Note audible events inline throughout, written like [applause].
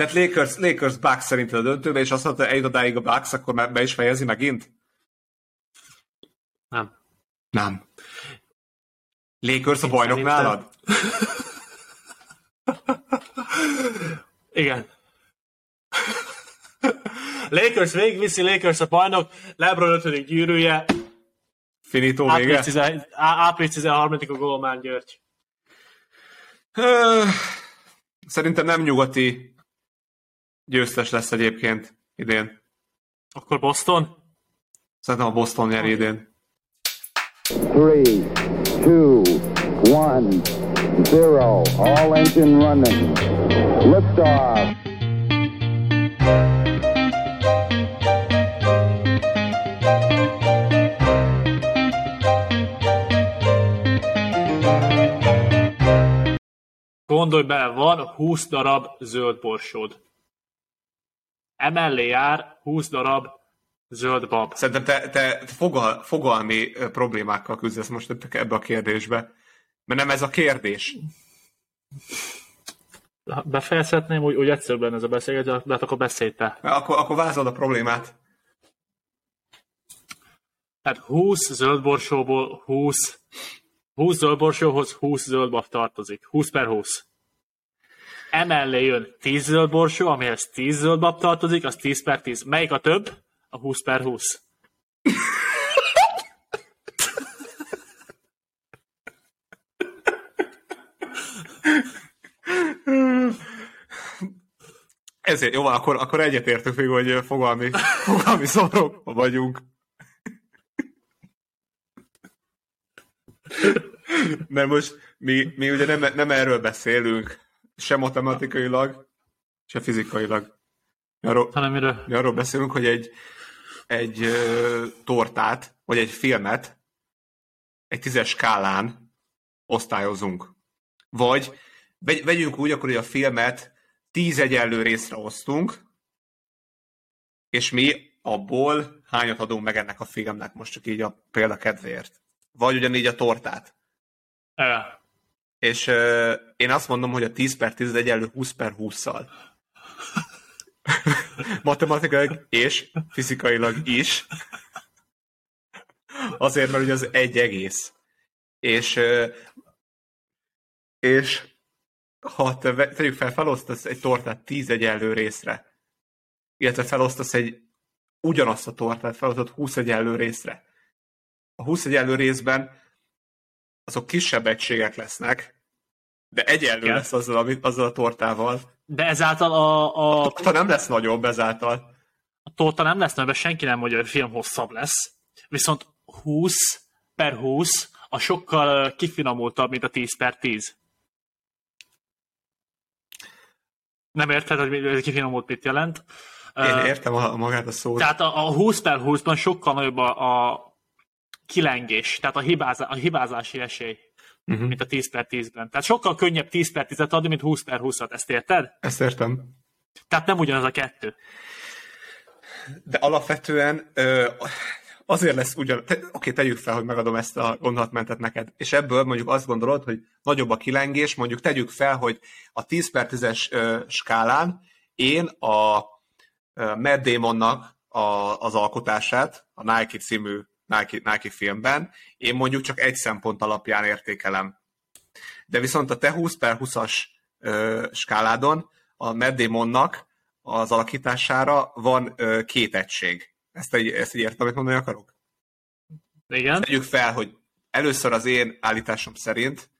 Tehát Lakers, Lakers Bucks szerinted a döntőbe, és azt mondta, eljut odáig a Bucks, akkor már be is fejezi megint? Nem. Nem. Lakers a bajnok szerintem- nálad? Igen. Lakers végigviszi, Lakers a bajnok, LeBron 5. gyűrűje, Finito április, vége? 10, á- április 13 a Golmán György. Szerintem nem nyugati győztes lesz egyébként idén. Akkor Boston? Szerintem a Boston nyer idén. Three, two, one, zero. All engine running. Liftoff. Gondolj bele, van 20 darab zöld borsód. Emellé jár 20 darab zöld bab. Szerintem te, te fogal, fogalmi problémákkal küzdesz most ebbe a kérdésbe. Mert nem ez a kérdés. Befejezhetném, úgy, úgy egyszerűbb lenne ez a beszélgetés, de hát akkor beszélj te. Akkor, akkor vázolod a problémát. Tehát 20 zöld borsóból 20 20 zöld borsóhoz 20 zöld bab tartozik. 20 per 20. Emellé jön 10 zöld borsó, amihez 10 zöld bab tartozik, az 10 per 10. Melyik a több? A 20 per 20. Ezért, jó, akkor, akkor egyetértünk még, hogy fogalmi, fogalmi szorok vagyunk. Nem most, mi, mi ugye nem, nem erről beszélünk, se matematikailag, se fizikailag. Mi Arról, Hanem miről? mi arról beszélünk, hogy egy, egy ö, tortát, vagy egy filmet egy tízes skálán osztályozunk. Vagy vegy, vegyünk úgy, akkor, hogy a filmet tíz egyenlő részre osztunk, és mi abból hányat adunk meg ennek a filmnek, most csak így a példa kedvéért. Vagy ugyanígy a tortát. E, És ö, én azt mondom, hogy a 10 per 10 egyenlő 20 per 20-szal. [laughs] Matematikailag és fizikailag is. Azért, mert ugye az egy egész. És, ö, és ha te tegyük fel, felosztasz egy tortát 10 egyenlő részre, illetve felosztasz egy ugyanazt a tortát, felosztod 20 egyenlő részre. A 20 egyenlő részben azok kisebb egységek lesznek, de egyenlő Igen. lesz azzal, amit, azzal a tortával. De ezáltal a, a, A torta nem lesz nagyobb ezáltal. a torta nem lesz, mert senki nem mondja, hogy a film hosszabb lesz. Viszont 20 per 20 a sokkal kifinomultabb, mint a 10 per 10. Nem érted, hogy mi- kifinomult mit jelent? Én értem a, magát a szót. Tehát a, a 20 per 20-ban sokkal nagyobb a, a kilengés, tehát a, hibázá, a hibázási esély, uh-huh. mint a 10 per 10-ben. Tehát sokkal könnyebb 10 per 10-et adni, mint 20 per 20-at. Ezt érted? Ezt értem. Tehát nem ugyanaz a kettő. De alapvetően ö, azért lesz ugyan... Te, oké, tegyük fel, hogy megadom ezt a gondolatmentet neked. És ebből mondjuk azt gondolod, hogy nagyobb a kilengés, mondjuk tegyük fel, hogy a 10 per 10-es ö, skálán én a Matt Damonnak a, az alkotását, a Nike című Nike, Nike filmben, én mondjuk csak egy szempont alapján értékelem. De viszont a te 20 per 20-as ö, skáládon a Matt Damonnak az alakítására van ö, két egység. Ezt egy, ezt egy értem, amit mondani akarok? Igen? Tegyük fel, hogy először az én állításom szerint,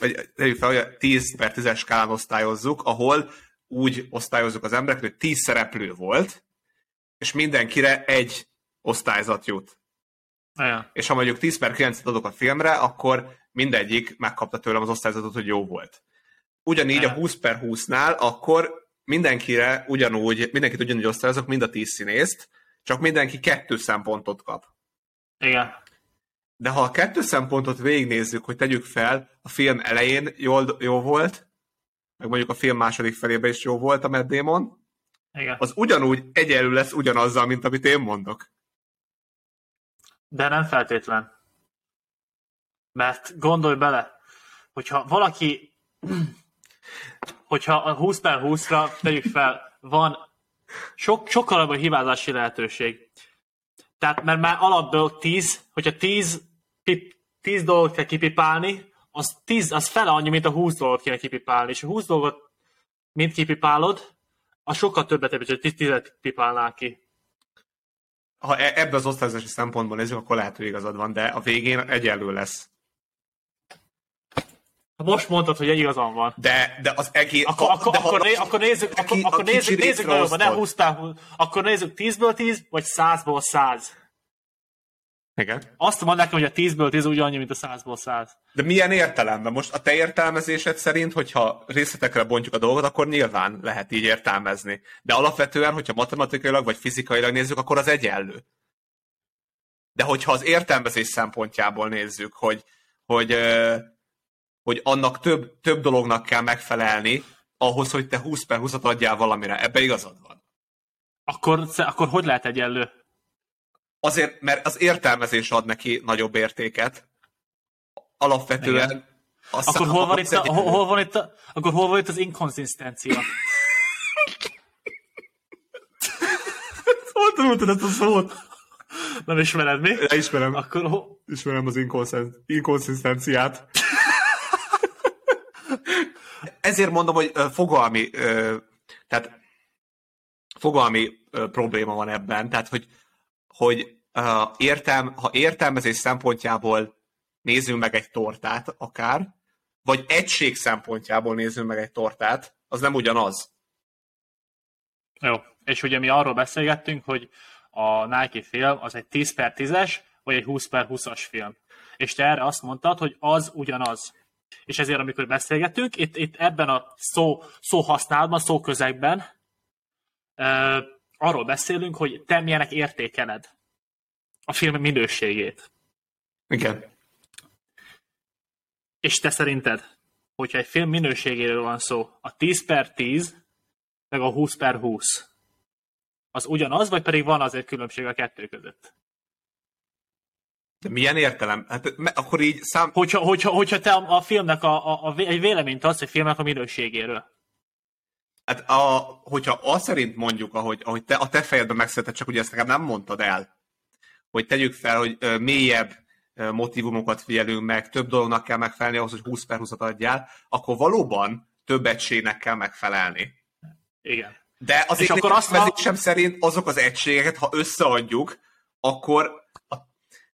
vagy- tegyük fel, hogy a 10 per 10-es skálán osztályozzuk, ahol úgy osztályozzuk az embereket, hogy 10 szereplő volt, és mindenkire egy osztályzat jut. Igen. És ha mondjuk 10 per 9-et adok a filmre, akkor mindegyik megkapta tőlem az osztályzatot, hogy jó volt. Ugyanígy a Igen. 20 per 20-nál, akkor mindenkire ugyanúgy, mindenkit ugyanúgy osztályozok, mind a 10 színészt, csak mindenki kettő szempontot kap. Igen. De ha a kettő szempontot végignézzük, hogy tegyük fel, a film elején jól, jó volt, meg mondjuk a film második felében is jó volt a Matt Damon, Igen. az ugyanúgy egyenlő lesz ugyanazzal, mint amit én mondok. De nem feltétlen. Mert gondolj bele, hogyha valaki hogyha a 20 per 20-ra tegyük fel, van sok, sokkal nagyobb hibázási lehetőség. Tehát, mert már alapból 10, hogyha 10, pip, 10 dolgot kell kipipálni, az, 10, az fele annyi, mint a 20 dolgot kéne kipipálni. És a 20 dolgot mind kipipálod, a sokkal többet ebből, hogy 10 pipálnál ki. Ha e- ebbe az osztályozási szempontból nézzük, akkor lehet, hogy igazad van, de a végén egyenlő lesz. Most mondtad, hogy igazam van. De, de az egész... Akkor, akkor, de akkor, né, akkor nézzük, akkor, ki- akkor nézzük, nézzük nagyobban, ne osztod. 20 per 20. Akkor nézzük 10-ből 10, vagy 100-ból 100. Igen. Azt mondd nekem, hogy a 10-ből 10 ugyanannyi, mint a 100-ból 100. De milyen értelemben? Most a te értelmezésed szerint, hogyha részletekre bontjuk a dolgot, akkor nyilván lehet így értelmezni. De alapvetően, hogyha matematikailag vagy fizikailag nézzük, akkor az egyenlő. De hogyha az értelmezés szempontjából nézzük, hogy, hogy, hogy annak több, több dolognak kell megfelelni, ahhoz, hogy te 20 per 20 adjál valamire. Ebbe igazad van. Akkor, akkor hogy lehet egyenlő? Azért, mert az értelmezés ad neki nagyobb értéket. Alapvetően... Igen. Az Akkor hol van, itt a, hol, hol van itt a, akkor hol van itt az inkonzisztencia? Hol tanultad ezt a szót? Nem ismered mi? Ismerem, Akkor ho, ismerem az inkonszisztenciát. Ezért mondom, hogy fogalmi, tehát fogalmi probléma van ebben, tehát hogy, hogy ö, értelm, ha értelmezés szempontjából nézzünk meg egy tortát akár, vagy egység szempontjából nézzünk meg egy tortát, az nem ugyanaz. Jó. És ugye mi arról beszélgettünk, hogy a Nike film az egy 10 per 10-es, vagy egy 20 per 20-as film. És te erre azt mondtad, hogy az ugyanaz. És ezért, amikor beszélgetünk, itt, itt ebben a szó, szó használatban, szó közegben, uh, arról beszélünk, hogy te milyenek értékeled a film minőségét. Igen. És te szerinted, hogyha egy film minőségéről van szó, a 10 per 10, meg a 20 per 20, az ugyanaz, vagy pedig van azért különbség a kettő között? De milyen értelem? Hát me- akkor így szám... Hogyha, hogyha, hogyha te a, a filmnek a, a, a, egy véleményt adsz egy filmnek a minőségéről. Hát a, hogyha azt szerint mondjuk, ahogy, ahogy te, a te fejedben megszületett, csak ugye ezt nekem nem mondtad el, hogy tegyük fel, hogy ö, mélyebb ö, motivumokat figyelünk meg, több dolognak kell megfelelni ahhoz, hogy 20 per 20-at adjál, akkor valóban több egységnek kell megfelelni. Igen. De az És akkor azt- értelmezésem szerint azok az egységeket, ha összeadjuk, akkor a,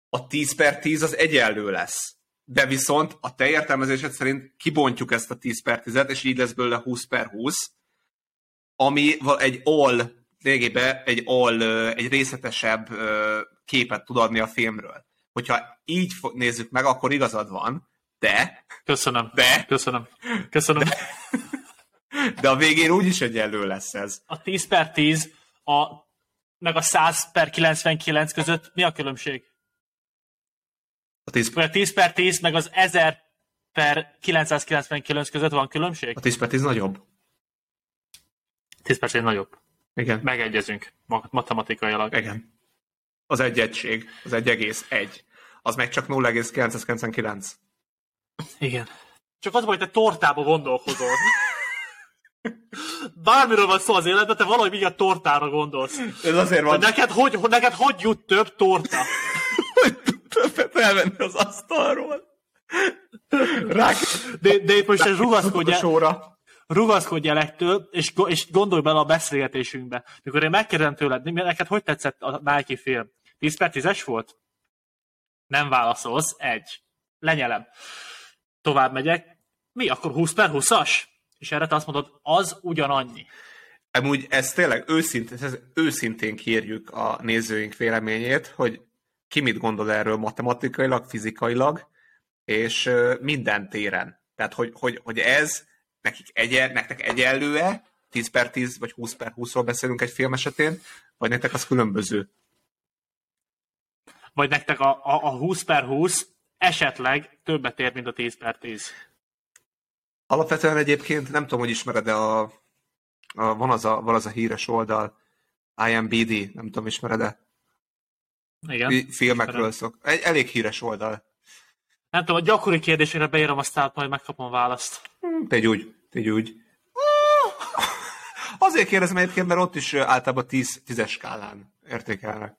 a 10 per 10 az egyenlő lesz. De viszont a te értelmezésed szerint kibontjuk ezt a 10 per 10-et, és így lesz belőle 20 per 20, ami egy all, lényegében egy all, egy részletesebb képet tud adni a filmről. Hogyha így nézzük meg, akkor igazad van, de, Köszönöm. de, Köszönöm. Köszönöm. de a végén úgyis egyenlő lesz ez. A 10 per 10 a, meg a 100 per 99 között mi a különbség? A 10, Vagy a 10 per 10 meg az 1000 per 999 között van különbség? a 10 per 10 nagyobb. 10 per 10 nagyobb. Igen. Megegyezünk ma- matematikailag. Igen. Az egy egység, az egy egész egy. Az meg csak 0,999. Igen. Csak az, hogy te tortába gondolkozol. Bármiről van szó az életben, te valahogy mindig a tortára gondolsz. Ez azért Hogy van, neked hogy, neked hogy jut több torta? [laughs] hogy többet elvenni az asztalról. Rá De, de itt most a rugaszkodj el, sóra. rugaszkodj el ettől, és, és gondolj bele a beszélgetésünkbe. Mikor én megkérdezem tőled, neked hogy tetszett a Nike film? 10 per 10-es volt? Nem válaszolsz, egy. Lenyelem. Tovább megyek. Mi, akkor 20 per 20-as? És erre te azt mondod, az ugyanannyi. Amúgy ez tényleg őszintén, ez őszintén kérjük a nézőink véleményét, hogy ki mit gondol erről matematikailag, fizikailag, és minden téren. Tehát, hogy, hogy, hogy ez nekik egyen, nektek egyenlő-e, 10 per 10 vagy 20 per 20-ról beszélünk egy film esetén, vagy nektek az különböző. Vagy nektek a, a, a 20 per 20 esetleg többet ér, mint a 10 per 10. Alapvetően egyébként nem tudom, hogy ismered-e a, a van, az a, van az a híres oldal, IMBD, nem tudom, ismered-e? Igen. Fi- Filmekről szok. Egy elég híres oldal. Nem tudom, a gyakori kérdésére beírom, aztán majd megkapom a választ. Tégy úgy, tégy úgy. [laughs] azért kérdezem egyébként, mert ott is általában 10, 10-es skálán értékelnek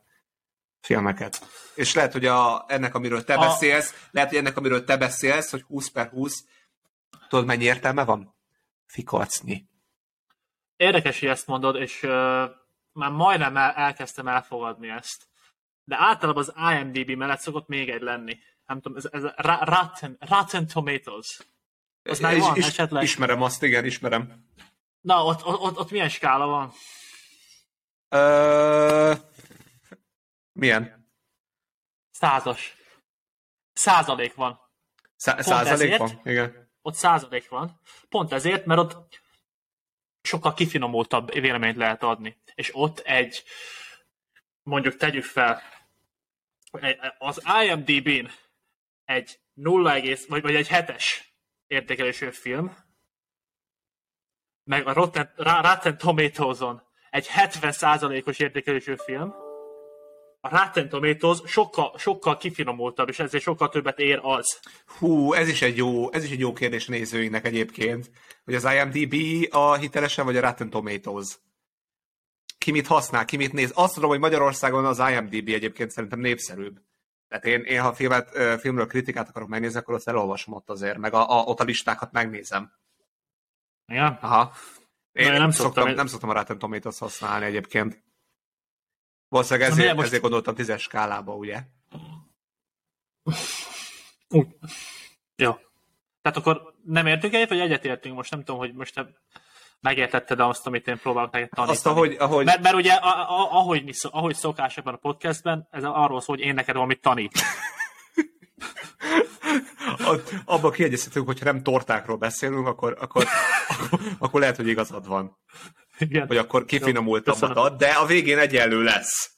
filmeket. És lehet, hogy a, ennek, amiről te A- beszélsz, lehet, hogy ennek, amiről te beszélsz, hogy 20 per 20, tudod, mennyi értelme van? Fikacnyi. Érdekes, hogy ezt mondod, és uh, már majdnem el, elkezdtem elfogadni ezt. De általában az IMDb mellett szokott még egy lenni. Nem tudom, ez, ez Rotten, Rotten Tomatoes. Az már van esetleg? Ismerem azt, igen, ismerem. Na, ott, ott, ott, milyen skála van? Ö... Milyen? Százas. Százalék van. Szá- százalék ezért? van? Igen. Ott százalék van. Pont ezért, mert ott sokkal kifinomultabb véleményt lehet adni. És ott egy, mondjuk tegyük fel, az IMDb-n egy 0, egész- vagy, vagy egy 7-es értékelésű film, meg a Rotten, Rotten Tomatoes-on egy 70%-os értékelésű film, a Rotten Tomatoes sokkal, sokkal kifinomultabb, és ezért sokkal többet ér az. Hú, ez is egy jó, ez is egy jó kérdés nézőinknek egyébként, hogy az IMDb a hitelesen, vagy a Rotten Tomatoes. Ki mit használ, ki mit néz. Azt tudom, hogy Magyarországon az IMDb egyébként szerintem népszerűbb. Tehát én, én ha filmet, filmről kritikát akarok megnézni, akkor azt elolvasom ott azért, meg a, a, ott a listákat megnézem. Igen? Aha. Én Na, én nem, nem szoktam, szoktam- nem szoktam a Rotten Tomatoes használni egyébként. Valószínűleg Na, ezért, miért most- ezért gondoltam tízes skálába, ugye? Úgy. Jó. Tehát akkor nem értünk egyet, vagy egyetértünk? Most nem tudom, hogy most te megértetted azt, amit én próbálok neked tanítani. Azt, ahogy, ahogy Mert, mert ugye, a, a, ahogy, mi ahogy szokás ebben a podcastben, ez arról szól, hogy én neked valamit tanít. [laughs] Abba kiegyeztetünk, hogyha nem tortákról beszélünk, akkor, akkor, akkor, [laughs] akkor lehet, hogy igazad van. Igen. Vagy akkor kifinomultabbat ad, de a végén egyenlő lesz.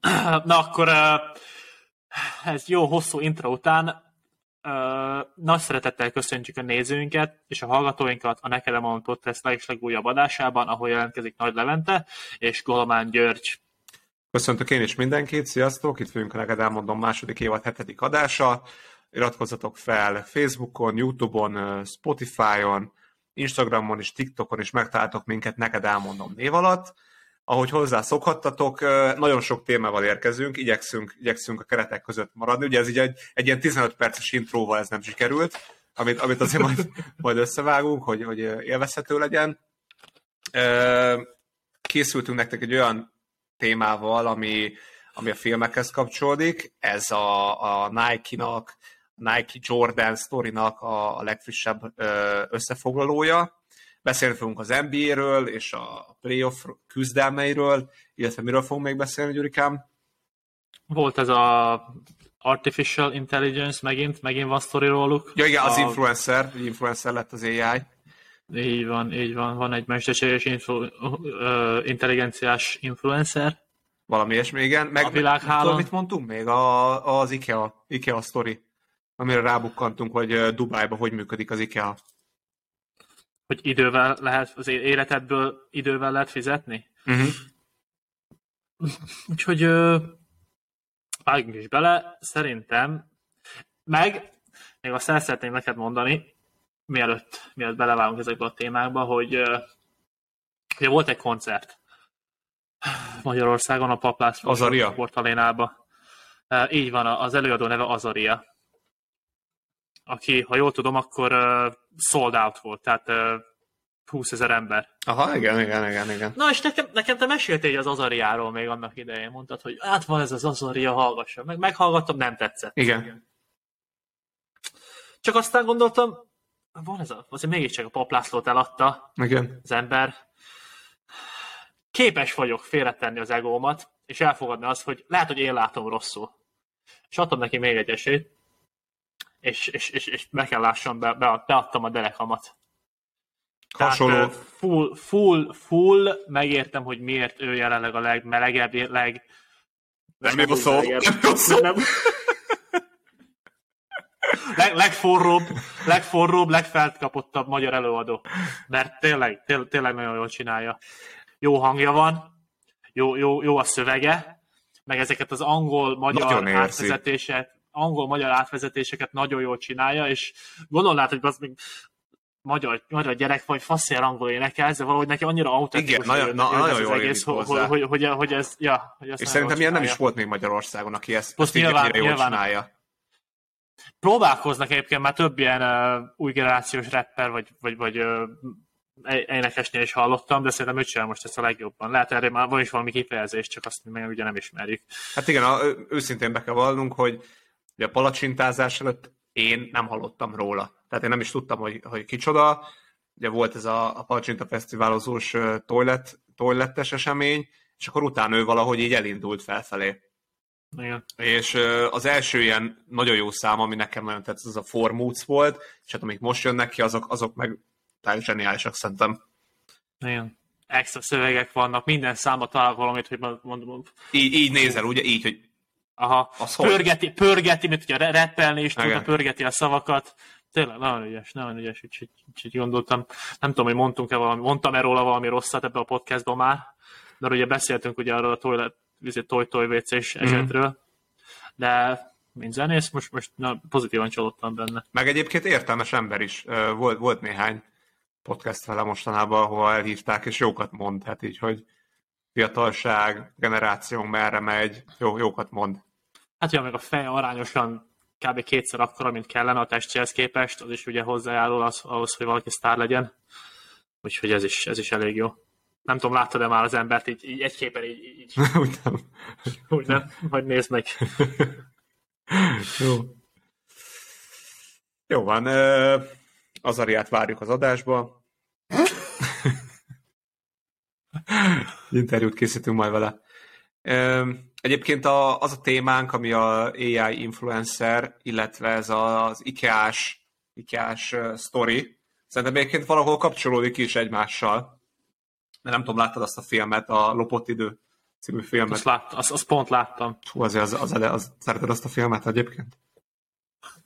[laughs] Na akkor uh, ez jó hosszú intro után uh, nagy szeretettel köszöntjük a nézőinket és a hallgatóinkat a Neked Emon Podcast legújabb adásában, ahol jelentkezik Nagy Levente és Golomán György. Köszöntök én is mindenkit, sziasztok! Itt fogunk neked elmondom második évad hetedik adása. Iratkozzatok fel Facebookon, Youtube-on, Spotify-on, Instagramon és TikTokon is megtaláltok minket, neked elmondom név alatt. Ahogy hozzászokhattatok, nagyon sok témával érkezünk, igyekszünk, igyekszünk a keretek között maradni. Ugye ez így egy, egy ilyen 15 perces intróval ez nem sikerült, amit, amit azért majd, [laughs] majd összevágunk, hogy, hogy élvezhető legyen. Készültünk nektek egy olyan témával, ami, ami a filmekhez kapcsolódik. Ez a, a Nike-nak, Nike Jordan sztorinak a, a legfrissebb összefoglalója. Beszélni fogunk az NBA-ről és a playoff küzdelmeiről, illetve miről fogunk még beszélni, Gyurikám? Volt ez a Artificial Intelligence, megint, megint van sztori róluk. Ja igen, az a, influencer, influencer lett az AI. Így van, így van, van egy mesterséges influ, ö, intelligenciás influencer. Valami ilyesmi, igen. Meg, A világhálón. Tudod, mit mondtunk még? A, az IKEA, IKEA sztori, amire rábukkantunk, hogy Dubájban hogy működik az IKEA. Hogy idővel lehet, az életedből idővel lehet fizetni. Uh-huh. Úgyhogy vágjunk is bele, szerintem. Meg, még azt el szeretném neked mondani, mielőtt, mielőtt belevágunk ezekbe a témákba, hogy ugye volt egy koncert Magyarországon a Paplászló Azaria? sportalénába. Így van, az előadó neve Azaria. Aki, ha jól tudom, akkor uh, sold out volt, tehát uh, 20 ezer ember. Aha, igen, igen, igen, igen. Na, és nekem, nekem te meséltél az Azariáról még annak idején, mondtad, hogy hát van ez az Azaria, hallgassam. Meg meghallgattam, nem tetszett. Igen. Csak aztán gondoltam, van ez a, azért mégiscsak a paplászlót eladta Igen. az ember. Képes vagyok félretenni az egómat, és elfogadni azt, hogy lehet, hogy én látom rosszul. És adtam neki még egy esélyt, és, és, és, és be kell lássam, be, be, beadtam a derekamat. Hasonló. Tehát, full, full, full, megértem, hogy miért ő jelenleg a legmelegebb, leg... Nem jó szó. Nem szó. Nem. Leg, legforróbb, legforróbb, legfelkapottabb magyar előadó. Mert tényleg, tényleg, tényleg nagyon jól csinálja. Jó hangja van, jó, jó, jó a szövege, meg ezeket az angol-magyar átvezetések, angol-magyar átvezetéseket nagyon jól csinálja, és gondolnád, hogy az még magyar, magyar gyerek vagy faszér angol énekelsz, de valahogy neki annyira autentikus. Igen, nagyon, na, nagyon az jól egész, hogy, hogy, hogy, hogy, ez, ja, hogy ezt És szerintem ilyen nem is volt még Magyarországon, aki ezt, Most ezt nyilván- jól nyilván- csinálja. próbálkoznak egyébként már több ilyen uh, új generációs rapper, vagy, vagy, vagy uh, énekesnél is hallottam, de szerintem ő csinál most ezt a legjobban. Lehet erre már van is valami kifejezés, csak azt meg ugye nem ismerjük. Hát igen, a, őszintén be kell vallnunk, hogy ugye a palacsintázás előtt én nem hallottam róla. Tehát én nem is tudtam, hogy, hogy kicsoda. Ugye volt ez a, a Palacsinta Fesztiválozós toilet, toilettes esemény, és akkor utána ő valahogy így elindult felfelé. Igen. És az első ilyen nagyon jó szám, ami nekem nagyon tetszett, az a Four Moods volt, és hát amik most jönnek ki, azok, azok meg teljesen zseniálisak szerintem. Igen. Extra szövegek vannak, minden számba találok valamit, hogy mondom, Így, így nézel, ugye? Így, hogy aha, Az hogy? pörgeti, pörgeti, mint ugye reppelni is tudna, pörgeti a szavakat. Tényleg, nagyon ügyes, nagyon ügyes, úgyhogy, úgyhogy gondoltam. Nem tudom, hogy mondtunk-e valami, mondtam-e róla valami rosszat ebbe a podcastban már, de ugye beszéltünk ugye arról a toilet, toy WC-s Mhm. esetről, de mint zenész, most, most na, pozitívan csalódtam benne. Meg egyébként értelmes ember is. Volt, volt néhány podcast vele mostanában, ahova elhívták, és jókat mond. Hát így, hogy fiatalság, generációnk merre megy, jó, jókat mond. Hát ugye meg a feje arányosan kb. kétszer akkora, mint kellene a testjéhez képest, az is ugye hozzájárul az, ahhoz, hogy valaki sztár legyen. Úgyhogy ez is, ez is elég jó. Nem tudom, láttad-e már az embert így, így egy képen így, így, [laughs] Úgy nem. úgy nem? Vagy nézd meg. [laughs] Jó. Jó van, ö, Azariát várjuk az adásba. [laughs] Interjút készítünk majd vele. Egyébként a, az a témánk, ami a AI influencer, illetve ez az IKEA-s, IKEA-s sztori, szerintem egyébként valahol kapcsolódik is egymással. Mert nem tudom, láttad azt a filmet, a Lopott idő című filmet. Azt, lát, azt, azt pont láttam. Hú, azért az, az, az, az, szereted azt a filmet egyébként?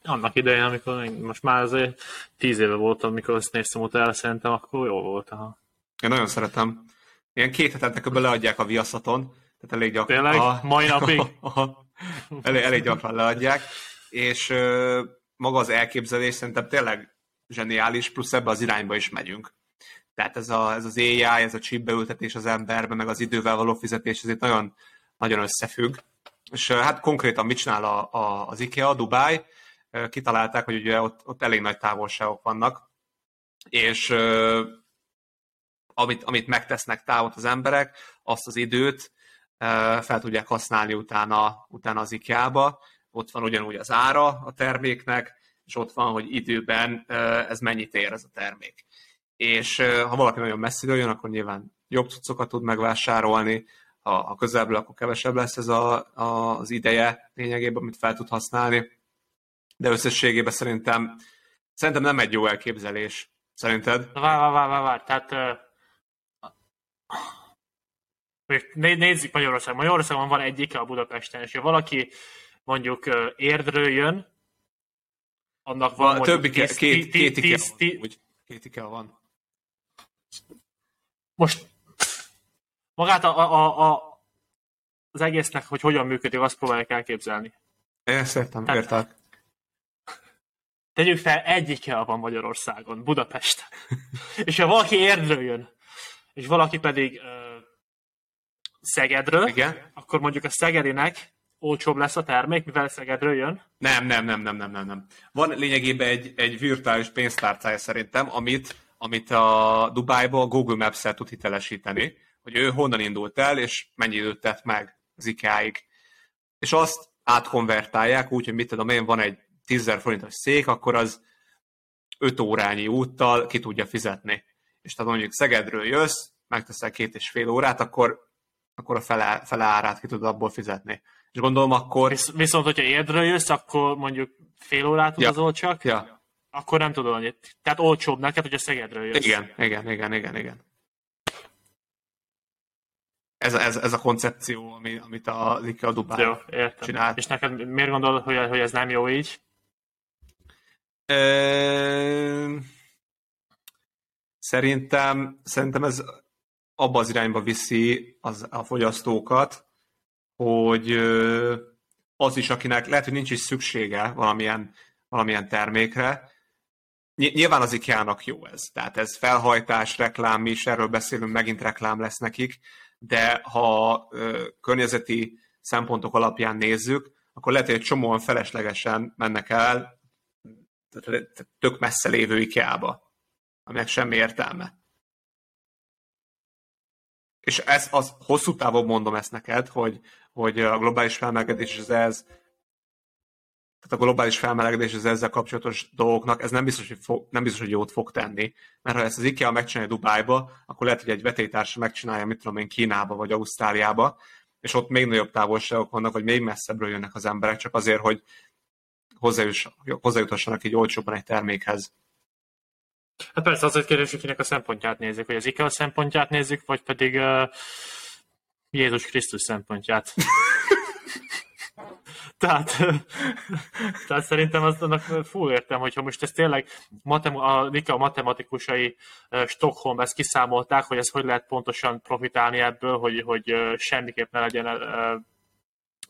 Annak idején, amikor még, most már azért tíz éve voltam, amikor azt néztem utána, szerintem akkor jó volt. Aha. Én nagyon szeretem. Ilyen két hetente leadják a viaszaton, tehát elég gyakran. Tényleg? Mai napig? [laughs] Aha. elég, elég gyakran leadják, és ö, maga az elképzelés szerintem tényleg zseniális, plusz ebbe az irányba is megyünk. Tehát ez, a, ez az AI, ez a chip beültetés az emberbe, meg az idővel való fizetés, ez itt nagyon, nagyon összefügg. És hát konkrétan mit csinál a, a, az IKEA, Dubai? Kitalálták, hogy ugye ott, ott elég nagy távolságok vannak, és ö, amit, amit megtesznek távot az emberek, azt az időt fel tudják használni utána, utána az IKEA-ba. Ott van ugyanúgy az ára a terméknek, és ott van, hogy időben ez mennyit ér ez a termék. És ha valaki nagyon messziről jön, akkor nyilván jobb cuccokat tud megvásárolni, ha, ha közelből, akkor kevesebb lesz ez a, a, az ideje lényegében, amit fel tud használni. De összességében szerintem, szerintem nem egy jó elképzelés. Szerinted? Várj, várj, várj, várj. Tehát uh, nézzük Magyarország. Magyarországon van egyik a Budapesten, és ha valaki mondjuk Érdről jön, annak van mondjuk többi tíz- két, két, tíz- van. tí- Úgy, két IKEA van. most magát a, a, a, az egésznek, hogy hogyan működik, azt próbálják elképzelni. Ezt értem, Tehát- értek. Tegyük fel, egy IKEA van Magyarországon, Budapesten. [laughs] és ha valaki Érdről jön, és valaki pedig uh, Szegedről, Igen? akkor mondjuk a Szegedinek olcsóbb lesz a termék, mivel Szegedről jön. Nem, nem, nem, nem, nem, nem, nem. Van lényegében egy, egy virtuális pénztárcája szerintem, amit, amit a Dubájba a Google Maps-el tud hitelesíteni, hogy ő honnan indult el, és mennyi időt tett meg az IKEA-ig. És azt átkonvertálják úgy, hogy mit tudom én, van egy 10 000 forintos szék, akkor az 5 órányi úttal ki tudja fizetni. És tehát mondjuk Szegedről jössz, megteszel két és fél órát, akkor, akkor a fele, fele árát ki tudod abból fizetni. És gondolom akkor... Visz, viszont, hogyha Érdről jössz, akkor mondjuk fél órát Ja. utazol csak, Ja, akkor nem tudod annyit. Tehát olcsóbb neked, hogyha Szegedről jössz. Igen, igen, igen, igen, igen. Ez, a- ez, ez a koncepció, ami, amit a Lika Dubai Jó, értem. csinált. És neked miért gondolod, hogy, hogy ez nem jó így? Ö, Szerintem, szerintem ez abba az irányba viszi az, a fogyasztókat, hogy az is, akinek lehet, hogy nincs is szüksége valamilyen, valamilyen termékre, Nyilván az IKEA-nak jó ez. Tehát ez felhajtás, reklám, mi is erről beszélünk, megint reklám lesz nekik, de ha környezeti szempontok alapján nézzük, akkor lehet, hogy egy csomóan feleslegesen mennek el tök messze lévő IKEA-ba, aminek semmi értelme. És ez az hosszú távon mondom ezt neked, hogy, hogy a globális felmelegedés az ez tehát a globális felmelegedés az ezzel kapcsolatos dolgoknak, ez nem biztos, hogy, fog, nem biztos, hogy jót fog tenni. Mert ha ezt az IKEA megcsinálja Dubájba, akkor lehet, hogy egy vetélytársa megcsinálja, mit tudom én, Kínába vagy Ausztráliába, és ott még nagyobb távolságok vannak, vagy még messzebbről jönnek az emberek, csak azért, hogy hozzájutassanak így olcsóban egy termékhez. Hát persze az egy kérdés, hogy kinek a szempontját nézzük, hogy az IKEA szempontját nézzük, vagy pedig uh, Jézus Krisztus szempontját. [laughs] tehát, tehát szerintem azt annak full értem, hogyha most ez tényleg matem- a Nika matematikusai Stockholm ezt kiszámolták, hogy ez hogy lehet pontosan profitálni ebből, hogy, hogy semmiképp ne legyen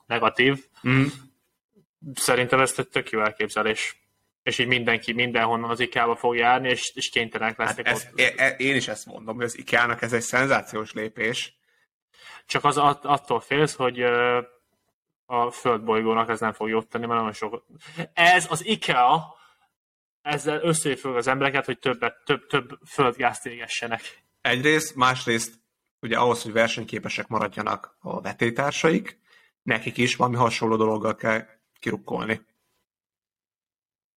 negatív. Mm. Szerintem ez egy tök jó elképzelés. És így mindenki mindenhonnan az IKEA-ba fog járni, és, és kénytelenek lesznek hát ez, e, Én is ezt mondom, hogy az IKEA-nak ez egy szenzációs lépés. Csak az attól félsz, hogy a földbolygónak ez nem fog jót tenni, mert nagyon sok... Ez az IKEA ezzel összejöjjön az embereket, hogy többet, több, több földgázt égessenek. Egyrészt, másrészt ugye ahhoz, hogy versenyképesek maradjanak a vetétársaik, nekik is valami hasonló dologgal kell kirukkolni.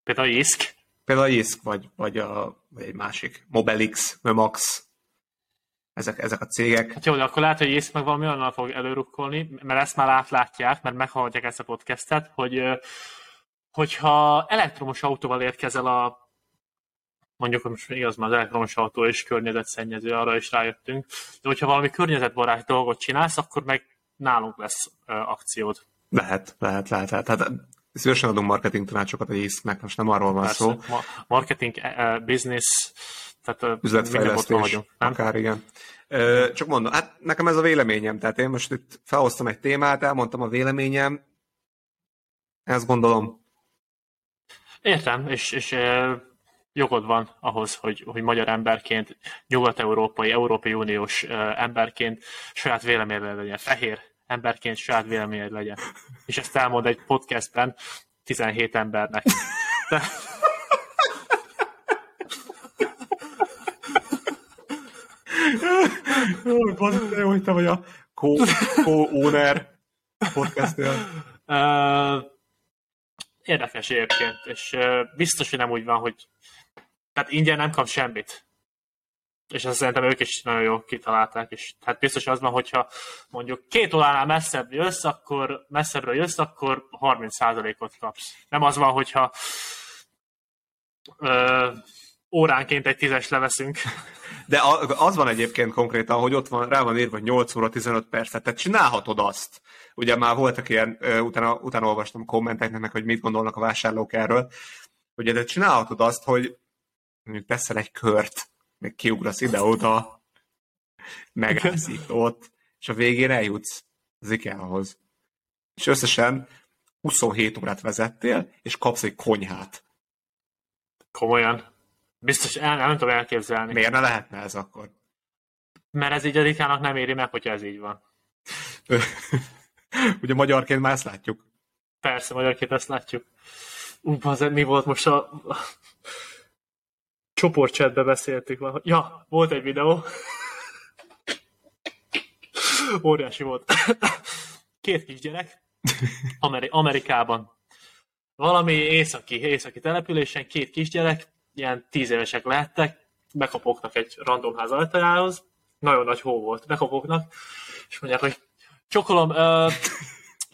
Például a JISK? Például a JISK, vagy, vagy, a, vagy egy másik, Mobilix, Momax, ezek, ezek a cégek. Hát jó, de akkor lehet, hogy ész meg valami onnal fog előrukkolni, mert ezt már átlátják, mert meghallgatják ezt a podcastet, hogy hogyha elektromos autóval érkezel a mondjuk, hogy most igaz, már az elektromos autó és környezetszennyező, arra is rájöttünk, de hogyha valami környezetbarát dolgot csinálsz, akkor meg nálunk lesz akciód. Lehet, lehet, lehet, lehet. Hát szívesen adunk marketing tanácsokat a észnek, most nem arról van Persze, szó. Ma- marketing, uh, business, tehát üzletfejlesztés, vagyunk, nem? akár igen. Csak mondom, hát nekem ez a véleményem, tehát én most itt felhoztam egy témát, elmondtam a véleményem, ezt gondolom. Értem, és, és jogod van ahhoz, hogy, hogy magyar emberként, nyugat-európai, Európai Uniós emberként saját véleményed legyen, fehér emberként saját véleményed legyen. És ezt elmond egy podcastben 17 embernek. De... Jó, hogy te vagy a co-owner podcastnél. Uh, érdekes egyébként, és uh, biztos, hogy nem úgy van, hogy tehát ingyen nem kap semmit. És ezt szerintem ők is nagyon jól kitalálták, és hát biztos az van, hogyha mondjuk két óránál messzebb jössz, akkor messzebbről jössz, akkor 30%-ot kapsz. Nem az van, hogyha ö, óránként egy tízes leveszünk. De az van egyébként konkrétan, hogy ott van, rá van írva, hogy 8 óra 15 percet, tehát csinálhatod azt. Ugye már voltak ilyen, utána, utána olvastam kommenteknek, hogy mit gondolnak a vásárlók erről, ugye de csinálhatod azt, hogy mondjuk teszel egy kört, még kiugrasz ide-oda, megállsz ott, és a végén eljutsz az IKEA-hoz. És összesen 27 órát vezettél, és kapsz egy konyhát. Komolyan? Biztos el, nem tudom elképzelni. Miért ne lehetne ez akkor? Mert ez így a Rikának nem éri meg, hogyha ez így van. [laughs] Ugye magyarként már ezt látjuk. Persze, magyarként ezt látjuk. Ú, az mi volt most a, a csoportchatbe beszéltük. Ja, volt egy videó. Óriási volt. Két kisgyerek Ameri- Amerikában. Valami északi, északi településen két kisgyerek ilyen tíz évesek lehettek, bekapognak egy random ház ajtajához, nagyon nagy hó volt, bekapognak, és mondják, hogy csokolom, uh,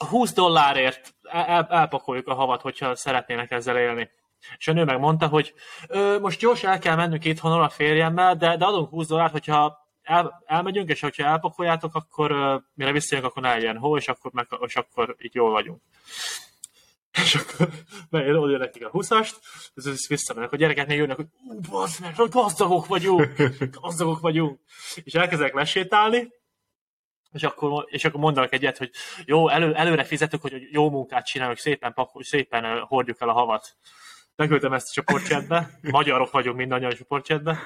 20 dollárért el, elpakoljuk a havat, hogyha szeretnének ezzel élni. És a nő megmondta, hogy ö, most gyors el kell mennünk itthonról a férjemmel, de, de adunk 20 dollárt, hogyha el, elmegyünk, és hogyha elpakoljátok, akkor uh, mire visszajönk, akkor ne legyen hó, és akkor, meg, és akkor itt jól vagyunk. [laughs] És akkor bejön, oda nekik a 20-ast, és ez visszamennek, a gyerekek még jönnek, hogy ú, bazd meg, gazdagok vagyunk, [laughs] gazdagok vagyunk. És elkezdek lesétálni, és akkor, és akkor mondanak egyet, hogy jó, elő, előre fizetök, hogy jó munkát csinálok, szépen, pakol, szépen ö, hordjuk el a havat. Beküldtem ezt a csoportchatbe, magyarok vagyunk mindannyian a csoportchatbe.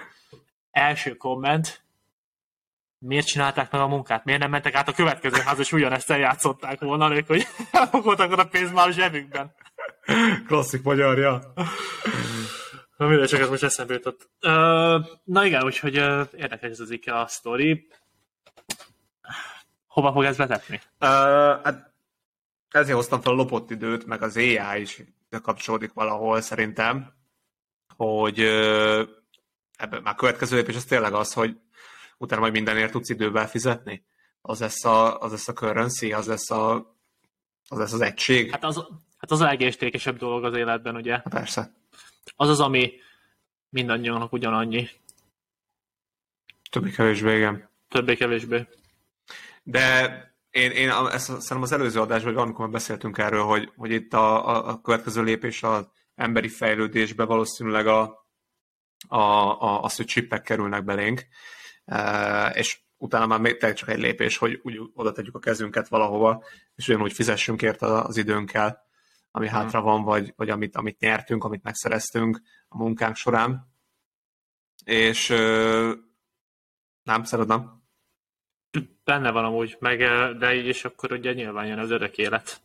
Első komment, miért csinálták meg a munkát? Miért nem mentek át a következő ház, és ugyanezt eljátszották volna, ők, hogy [laughs] elfogoltak a pénz már a zsebükben. Klasszik magyarja. Na mindegy, csak ez most eszembe jutott. Na igen, úgyhogy érdekes ez az IKEA sztori. Hova fog ez vezetni? Uh, hát ezért hoztam fel a lopott időt, meg az AI is kapcsolódik valahol szerintem, hogy ebben már következő lépés az tényleg az, hogy utána majd mindenért tudsz idővel fizetni. Az lesz a, az lesz a currency, az lesz, a, az lesz az egység. Hát az, hát az a legértékesebb dolog az életben, ugye? Persze. Az az, ami mindannyiunknak ugyanannyi, Többé-kevésbé, igen. többé-kevésbé. De én, én ezt szerintem az előző adásban, vagy amikor beszéltünk erről, hogy, hogy itt a, a, a következő lépés az emberi fejlődésbe valószínűleg a, a, a, az, hogy csippek kerülnek belénk, e, és utána már még csak egy lépés, hogy úgy oda tegyük a kezünket valahova, és ugyanúgy fizessünk érte az időnkkel, ami hátra van, vagy, vagy amit, amit nyertünk, amit megszereztünk a munkánk során. És ö, nem, szeretem. Benne van amúgy, meg, eh, de így is akkor ugye nyilván jön az örök élet.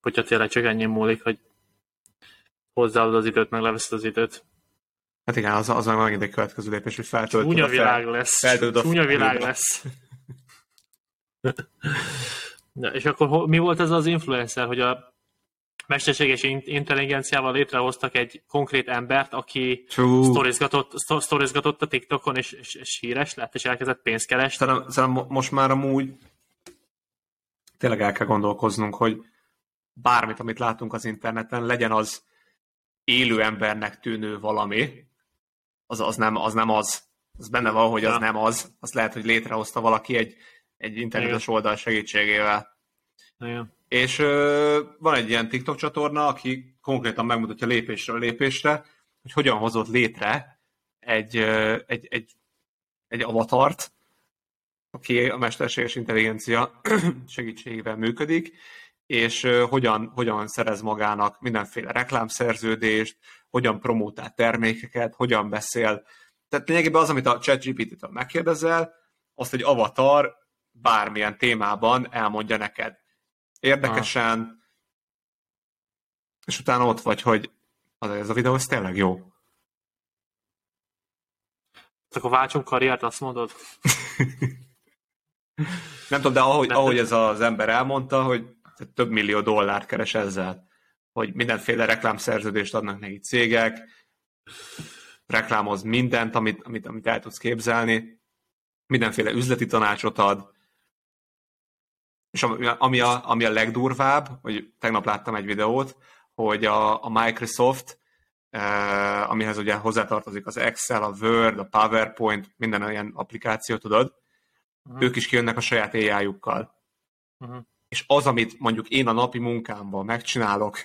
Hogyha tényleg csak ennyi múlik, hogy hozzáadod az időt, meg leveszed az időt. Hát igen, az, az megint egy következő lépés, hogy feltöltöd Csúnya a fel- világ lesz. feltöltöd a Csúnya világ felhőbe. lesz. [laughs] Na, és akkor mi volt ez az influencer, hogy a mesterséges in- intelligenciával létrehoztak egy konkrét embert, aki sztorizgatott, szto- sztorizgatott a TikTokon, és, és, és híres lett, és elkezdett pénzt keresni. Szerintem, szerintem mo- most már amúgy tényleg el kell gondolkoznunk, hogy bármit, amit látunk az interneten, legyen az élő embernek tűnő valami, az, az, nem, az nem az. Az benne van, hogy az Ja. nem az. Az lehet, hogy létrehozta valaki egy, egy internetes oldal segítségével. Igen. És ö, van egy ilyen TikTok csatorna, aki konkrétan megmutatja lépésről lépésre, hogy hogyan hozott létre egy, ö, egy, egy, egy avatart, aki a mesterséges intelligencia [clears throat] segítségével működik, és hogyan, hogyan szerez magának mindenféle reklámszerződést, hogyan promótál termékeket, hogyan beszél. Tehát lényegében az, amit a ChatGPT-től megkérdezel, azt egy avatar bármilyen témában elmondja neked érdekesen, és utána ott vagy, hogy az, ez a videó, ez tényleg jó. Akkor váltsunk karriert, azt mondod? [laughs] Nem tudom, de ahogy, Nem. ahogy ez az ember elmondta, hogy több millió dollárt keres ezzel, hogy mindenféle reklámszerződést adnak neki cégek, reklámoz mindent, amit, amit, amit el tudsz képzelni, mindenféle üzleti tanácsot ad, és ami, ami, a, ami a legdurvább, hogy tegnap láttam egy videót, hogy a, a Microsoft, eh, amihez ugye hozzátartozik az Excel, a Word, a PowerPoint, minden olyan applikáció, tudod, Mhm. ők is kijönnek a saját AI-jukkal. Mhm. És az, amit mondjuk én a napi munkámban megcsinálok,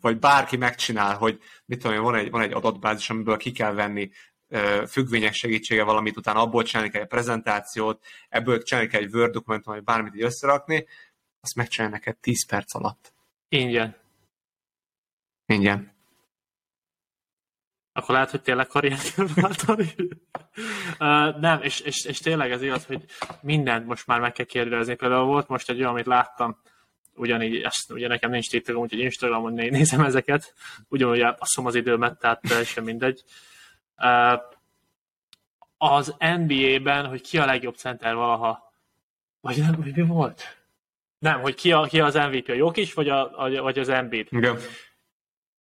vagy bárki megcsinál, hogy mit tudom én, van egy, van egy adatbázis, amiből ki kell venni függvények segítsége valamit, utána abból csinálni kell egy prezentációt, ebből csinálni kell egy Word dokumentum, vagy bármit így összerakni, azt megcsinálni neked 10 perc alatt. Ingyen. Ingyen. Akkor lehet, hogy tényleg karriert kell váltani. uh, nem, és, és, és, tényleg ez igaz, hogy mindent most már meg kell kérdezni. Például volt most egy olyan, amit láttam, ugyanígy, ezt, ugye nekem nincs TikTokom, úgyhogy Instagramon né- nézem ezeket, ugyanúgy elpasszom az időmet, tehát sem mindegy. Az NBA-ben, hogy ki a legjobb center valaha, vagy nem, vagy mi volt? Nem, hogy ki, a, ki az MVP, a Jokic, vagy, a, a, vagy az Embiid. Igen.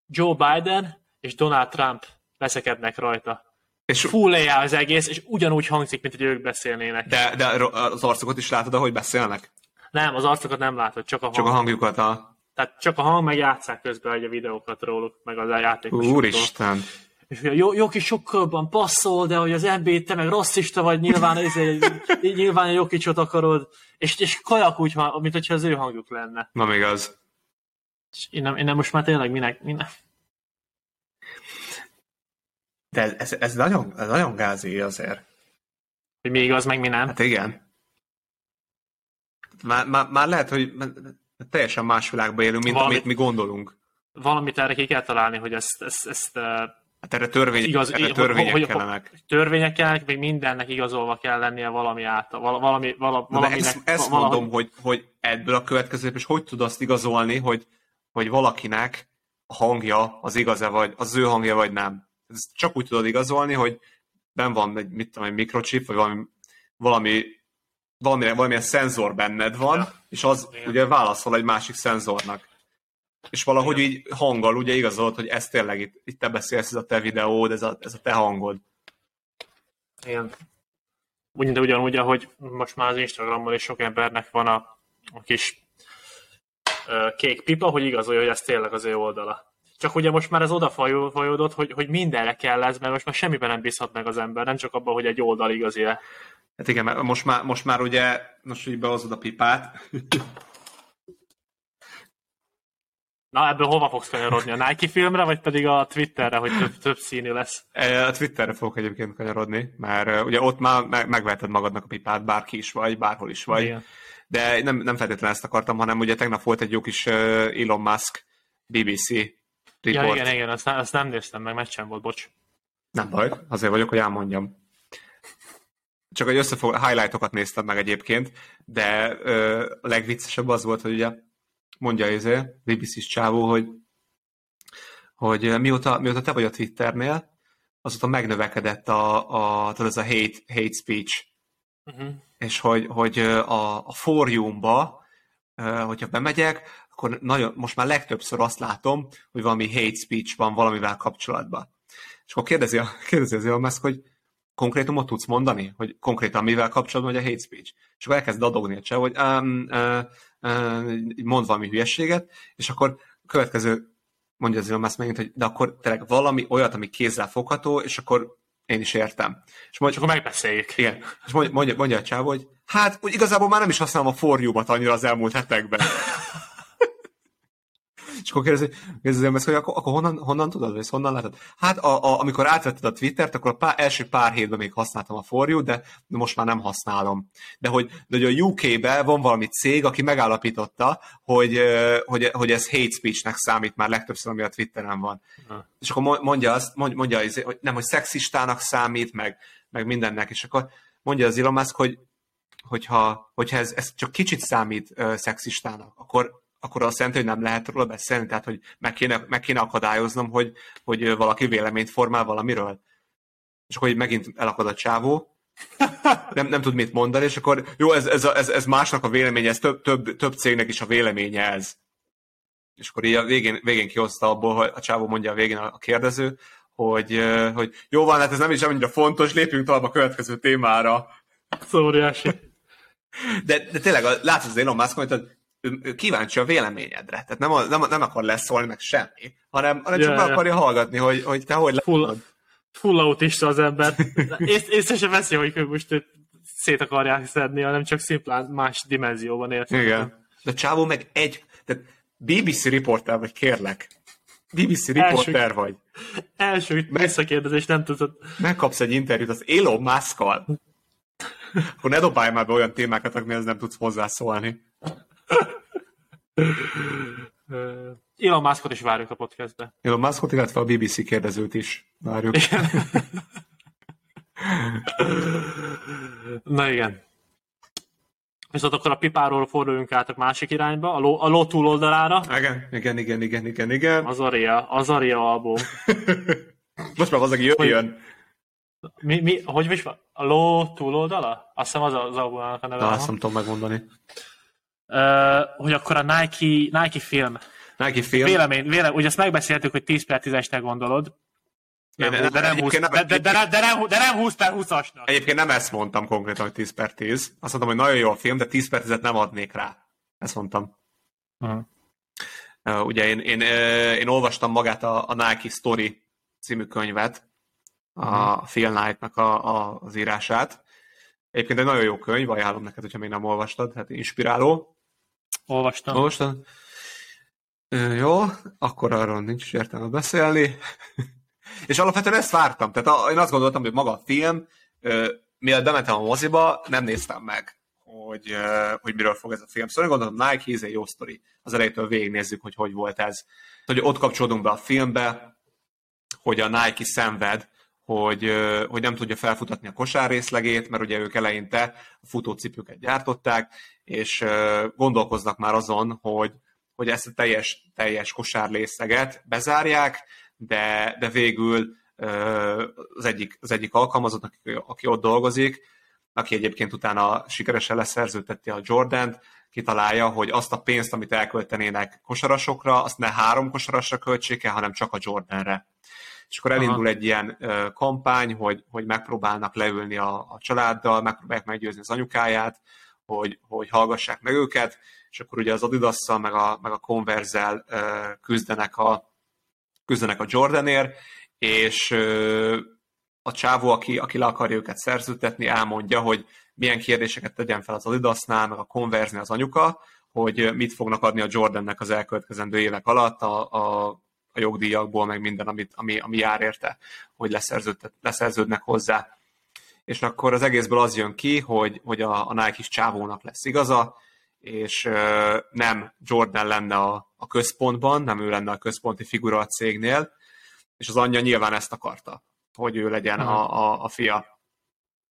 Joe Biden és Donald Trump veszekednek rajta. És, Full AI az egész, és ugyanúgy hangzik, mint hogy ők beszélnének. de, de az arcokat is látod, ahogy beszélnek? Nem, az arcokat nem látod, csak a hang. Csak a hangjukat a... Tehát csak a hang, meg játszák közben egy a videókat róluk, meg az a játékosokról. Úristen! És ugye, jó, jó kis sokkal passzol, de hogy az NBA te meg rasszista vagy, nyilván, ezért, nyilván a Jokicsot akarod, és, és kajak úgy, mint hogyha az ő hangjuk lenne. Nem igaz. És innen, innen most már tényleg minek, minek. De ez, ez, ez, nagyon, ez nagyon gázi azért. Hogy mi igaz, meg mi nem. Hát igen. Már, már, már lehet, hogy teljesen más világban élünk, mint Valamit- amit mi gondolunk. Valamit erre ki kell találni, hogy ezt, ezt, ezt uh, Hát erre, törvény, igaz, erre törvények hogy, kellenek. törvények kellenek, még mindennek igazolva kell lennie valami által, val- valami, vala, Na, de valaminek, ezt, ezt valahogy- mondom, hogy, hogy ebből a következő és hogy tud azt igazolni, hogy, hogy valakinek a hangja az igaz-e, vagy az ő hangja, vagy nem. Ezt csak úgy tudod igazolni, hogy ben van egy, mit tudom, egy mikrochip, vagy valami, valami valamilyen, valamilyen szenzor benned van, Ja. és az Igen. ugye válaszol egy másik szenzornak. És valahogy így hanggal ugye igazolod, hogy ez tényleg itt, itt te beszélsz, ez a te videód, ez a, ez a te hangod. Igen. Úgy, de ugyanúgy, ahogy most már az Instagramon is sok embernek van a, a kis ö, kék pipa, hogy igazolja, hogy ez tényleg az ő oldala. Csak ugye most már ez odafajódott, hogy, hogy mindenre kell ez, mert most már semmiben nem bízhat meg az ember, nem csak abban, hogy egy oldal igazi -e. Hát igen, mert most már, most már ugye, most így behozod a pipát, Na, ebből hova fogsz kanyarodni? A Nike filmre, vagy pedig a Twitterre, hogy több, több színű lesz? A Twitterre fogok egyébként kanyarodni, mert ugye ott már me- megveheted magadnak a pipát, bárki is vagy, bárhol is vagy. Igen. De nem, nem feltétlenül ezt akartam, hanem ugye tegnap volt egy jó kis Elon Musk BBC Ja, report. igen, igen, azt, azt nem néztem meg, meccsen volt, bocs. Nem baj, azért vagyok, hogy elmondjam. Csak egy összefog, highlightokat néztem meg egyébként, de ö, a legviccesebb az volt, hogy ugye mondja izé, BBC-s csávó, hogy, hogy mióta, mióta te vagy a Twitternél, azóta megnövekedett a, a, tudod, ez a hate, hate speech, Uh-huh. és hogy, hogy a, a fóriumba, hogyha bemegyek, akkor nagyon, most már legtöbbször azt látom, hogy valami hate speech van valamivel kapcsolatban. És akkor kérdezi, a, [laughs] kérdezi az Elon Musk, hogy konkrétumot tudsz mondani? Hogy konkrétan mivel kapcsolatban vagy a hate speech? És akkor elkezd dadogni a cseh, hogy um, uh, mond valami hülyességet, és akkor következő mondja az Elon Musk megint, hogy de akkor tényleg valami olyat, ami kézzel fogható, és akkor én is értem. És mondja, akkor megbeszéljük. igen. És mondja, mondja, mondja a csávó, hogy hát úgy igazából már nem is használom a forjúbat annyira az elmúlt hetekben. És akkor kérdezi, kérdezi az hogy akkor, akkor honnan, honnan tudod, vagy ezt honnan látod? Hát a, a, amikor átvetted a Twittert, akkor a pár, első pár hétben még használtam a forjú, de most már nem használom. De hogy, de hogy a UK-ben van valami cég, aki megállapította, hogy, ö, hogy, hogy ez hate speechnek számít már legtöbbször, ami a Twitteren van. Ha. És akkor mo- mondja azt, mond- mondja, hogy nem, hogy szexistának számít, meg, meg mindennek, és akkor mondja az Elon Musk, hogy hogyha, hogyha ez, ez csak kicsit számít uh, szexistának, akkor, akkor azt jelenti, hogy nem lehet róla beszélni, tehát hogy meg kéne, meg kéne akadályoznom, hogy, hogy valaki véleményt formál valamiről. És akkor így megint elakad a csávó, nem, nem tud mit mondani, és akkor jó, ez, ez, ez, ez másnak a véleménye, ez több, több, több cégnek is a véleménye ez. És akkor így a végén, végén kihozta abból, hogy a csávó mondja a végén a kérdező, hogy, hogy jó van, hát ez nem is annyira fontos, lépjünk tovább a következő témára. Ez óriási. De, de tényleg látod az Elon Musk, hogy ő, ő kíváncsi a véleményedre. Tehát nem, nem, nem akar leszólni meg semmi, hanem, hanem csak Ja, be ja. akarja hallgatni, hogy, hogy te hogy Full, látod. full autista az ember. [laughs] Ész, észre sem veszi, hogy ők most szét akarják szedni, hanem csak szimplán más dimenzióban élt. Igen. De Csávó meg egy, tehát BBC riporter vagy, kérlek. BBC riporter vagy. Első visszakérdezés nem tudod. Megkapsz egy interjút az Elon Musk-kal. Akkor ne dobálj már be olyan témákat, amihez nem tudsz hozzászólni. Elon Muskot is várjuk a podcastbe. Elon Muskot, illetve a BBC kérdezőt is várjuk. Na igen. Viszont akkor a pipáról forduljunk át a másik irányba, a ló, a ló túloldalára. Igen, igen, igen, igen, igen, igen. Az Aria, az Aria album. [laughs] Most már valaki jöjjön. Mi, mi, hogy is van? A ló túloldala? Azt hiszem az az albumnak a neve. Na, azt nem tudom megmondani. Hogy akkor a Nike, Nike film. Nike film. Vélemény, vélemény, ugye ezt megbeszéltük, hogy 10 per 10-esnek gondolod. Nem, Én- de, nem 20, egyébként de, nem- de, de, de, de, nem, de nem 20 per 20-asnak. Egyébként nem ezt mondtam konkrétan, hogy 10 per 10. Azt mondtam, hogy nagyon jó a film, de 10 per 10-et nem adnék rá. Ezt mondtam. Uh-huh. Uh, ugye én, én, én olvastam magát a, a Nike Story című könyvet, a Phil Knight-nak a, a, az írását. Egyébként egy nagyon jó könyv, ajánlom neked, hogyha még nem olvastad, hát inspiráló. Olvastam. Olvastad? Ö, Jó, akkor arról nincs értelme beszélni. [laughs] És alapvetően ezt vártam. Tehát én azt gondoltam, hogy maga a film, mielőtt bementem a moziba, nem néztem meg, hogy, hogy miről fog ez a film szólni. Gondolom Nike, ez egy jó sztori. Az elejétől végignézzük, hogy hogy volt ez. Hogy ott kapcsolódunk be a filmbe, hogy a Nike szenved, hogy, hogy nem tudja felfutatni a kosárrészlegét, mert ugye ők eleinte a futócipőket gyártották, és gondolkoznak már azon, hogy, hogy ezt a teljes, teljes kosárrésleget bezárják, de, de végül az egyik, az egyik alkalmazott, aki, aki ott dolgozik, aki egyébként utána sikeresen leszerződteti a Jordant, kitalálja, hogy azt a pénzt, amit elköltenének kosarasokra, azt ne három kosarasra költsék el, hanem csak a Jordanre. És akkor elindul Aha. egy ilyen uh, kampány, hogy, hogy megpróbálnak leülni a, a családdal, megpróbálják meggyőzni az anyukáját, hogy, hogy hallgassák meg őket, és akkor ugye az adidas meg a, meg a Converse-zel uh, küzdenek a, küzdenek a Jordanért, és a csávó, aki, aki le akarja őket szerződtetni, elmondja, hogy milyen kérdéseket tegyen fel az Adidasnál, meg a Converse-nél az anyuka, hogy mit fognak adni a Jordannek az elkövetkezendő évek alatt a, a, a jogdíjakból, meg minden, amit, ami, ami jár érte, hogy leszerződnek hozzá. És akkor az egészből az jön ki, hogy, hogy a, a Nike is csávónak lesz igaza, és ö, nem Jordan lenne a, a központban, nem ő lenne a központi figura a cégnél, és az anyja nyilván ezt akarta hogy ő legyen a, a, a fia.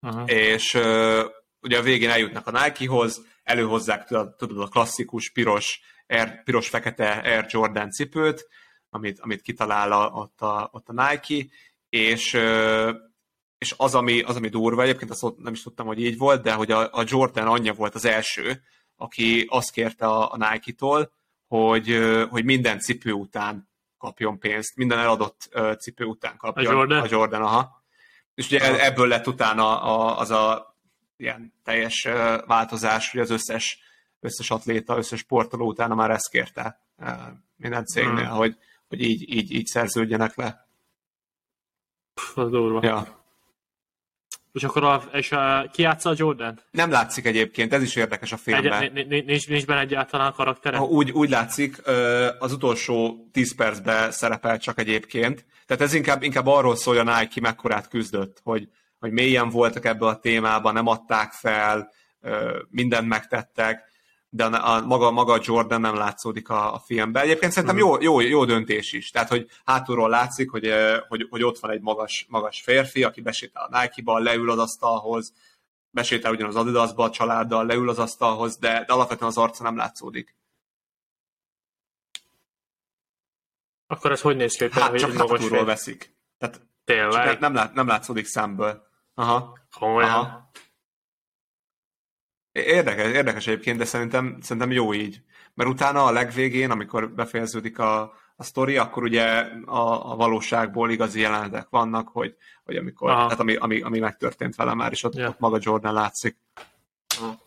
Uh-huh. És uh, ugye a végén eljutnak a Nike-hoz, előhozzák tudod, tudod a klasszikus piros, Air, piros-fekete Air Jordan cipőt, amit, amit kitalál a, ott, a, ott a Nike, és, és az, ami, az, ami durva, egyébként azt nem is tudtam, hogy így volt, de hogy a, a Jordan anyja volt az első, aki azt kérte a, a Nike-tól, hogy, hogy minden cipő után kapjon pénzt, minden eladott cipő után kapjon. A Jordan? A Jordan, aha. És ugye ebből lett utána a, az a ilyen teljes változás, hogy az összes, összes atléta, összes sportoló utána már ezt kérte minden cégnél, hmm. hogy, hogy így, így, így szerződjenek le. Pff, az durva. Ja. És akkor a, és a, ki játsza a Jordan? Nem látszik egyébként, ez is érdekes a filmben. Egy, nincs, nincs benne egyáltalán a karaktere? Úgy, úgy látszik, az utolsó 10 percben szerepel csak egyébként. Tehát ez inkább, inkább arról szól, hogy a Nike mekkorát küzdött, hogy, hogy mélyen voltak ebbe a témában, nem adták fel, mindent megtettek, de a, a, maga, maga Jordan nem látszódik a, a filmben. Egyébként szerintem mhm. jó, jó, jó döntés is. Tehát, hogy hátulról látszik, hogy, hogy, hogy ott van egy magas, magas férfi, aki besétál a Nike-ba, leül az asztalhoz, besétál ugyanaz Adidasba a családdal, leül az asztalhoz, de, de alapvetően az arca nem látszódik. Akkor ez hogy néz ki, hogy, hát, hogy csak hátulról veszik. Tehát Tényleg? Csak nem, lát, nem látszódik szemből. Aha. Komolyan? Aha. Érdekes, érdekes egyébként, de szerintem, szerintem jó így. Mert utána a legvégén, amikor befejeződik a, a sztori, akkor ugye a, a valóságból igazi jelenetek vannak, hogy, hogy amikor, hát ami, ami, ami megtörtént vele már, és ott, yeah. ott maga Jordan látszik. Aha.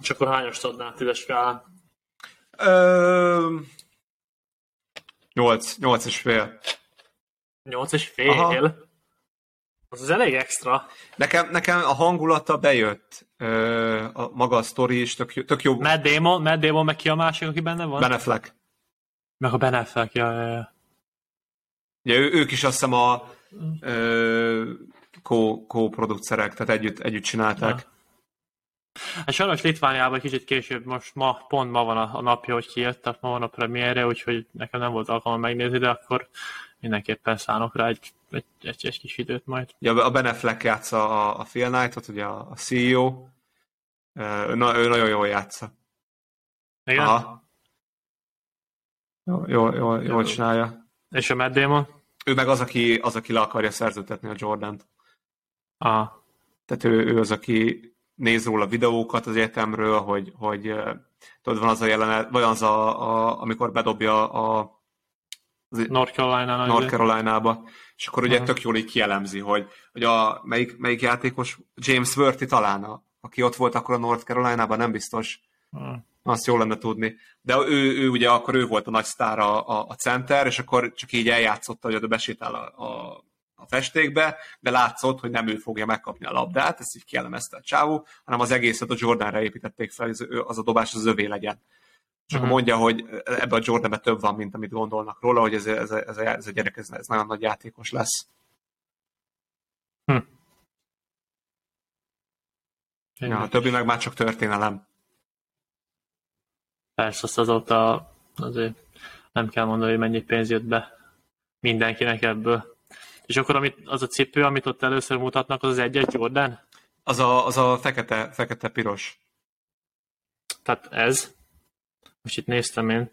És akkor hányos adnál tízes skálán? Ö... Nyolc, nyolc és fél. Nyolc és fél? Aha. Az az elég extra. Nekem, nekem a hangulata bejött, ö, a maga a sztori is tök, tök jó. Matt Damon, Matt Damon, meg ki a másik, aki benne van? Ben Affleck. Meg a Ben Affleck, ja, ja, ja. Ugye ő, ők is azt hiszem a ö, co-producerek, tehát együtt, együtt csinálták. Ja. Hát sajnos Litvániában kicsit később, most ma, pont ma van a, a napja, hogy kijött, tehát ma van a premierre, úgyhogy nekem nem volt alkalma megnézni, de akkor mindenképpen szánok rá egy, egy, egy, egy kis időt majd. Ja, a Ben Affleck játsza a, a Phil Knight-ot, ugye a, a CEO, Na, ő nagyon jól játsza. Igen? Aha. Jó, jó, jó, jól csinálja. És a Matt Damon? Ő meg az, aki, az, aki le akarja szerződtetni a Jordan-t. Aha. Tehát ő, ő az, aki néz róla videókat az egyetemről, hogy, hogy tudod, van az a jelenet, vagy az a, a amikor bedobja a North Carolina North Carolina-ba, és akkor ugye uh-huh. tök jól így kielemzi, hogy, hogy a, melyik, melyik játékos, James Worthy talán, a, aki ott volt akkor a North Carolina-ban, nem biztos. Uh-huh. Azt jól lenne tudni. De ő, ő ugye akkor ő volt a nagy sztár a, a, a center, és akkor csak így eljátszotta, hogy oda besétál a, a, a festékbe, de látszott, hogy nem ő fogja megkapni a labdát, ezt így kielemezte a csávó, hanem az egészet a Jordanre építették fel, hogy az a dobás az övé legyen. És akkor uh-huh. mondja, hogy ebben a Jordanben több van, mint amit gondolnak róla, hogy ez, ez, ez, ez a gyerek ez, ez nagyon nagy játékos lesz. Hm. Ja, a többi meg már csak történelem. Persze, azt azóta azért nem kell mondani, hogy mennyi pénz jött be mindenkinek ebből. És akkor amit, az a cipő, amit ott először mutatnak, az az egyes Jordan? Az a, az a fekete, fekete-piros. Tehát ez. Most itt néztem én.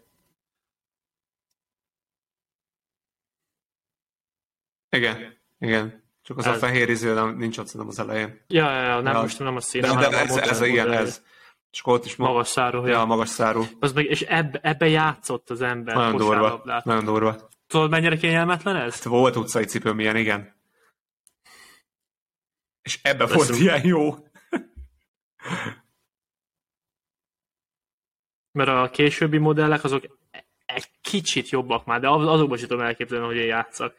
Igen, igen. Csak az Ez. a fehér iző nem, nincs ott szerintem az elején. Ja, ja, ja nem Ja. most nem a színe, De, de ez, ez, igen, modell. ez. És ott is ma- Magas szárú. Ja, magas szárú. Az meg, és ebbe, ebbe játszott az ember Nagyon durva. Nagyon durva. Tudod, mennyire kényelmetlen ez? Volt utcai cipőm ilyen, igen. És ebbe Ez volt ilyen jó. Mert a későbbi modellek azok egy kicsit jobbak már, de az- azokban sem tudom elképzelni, hogy én játszak.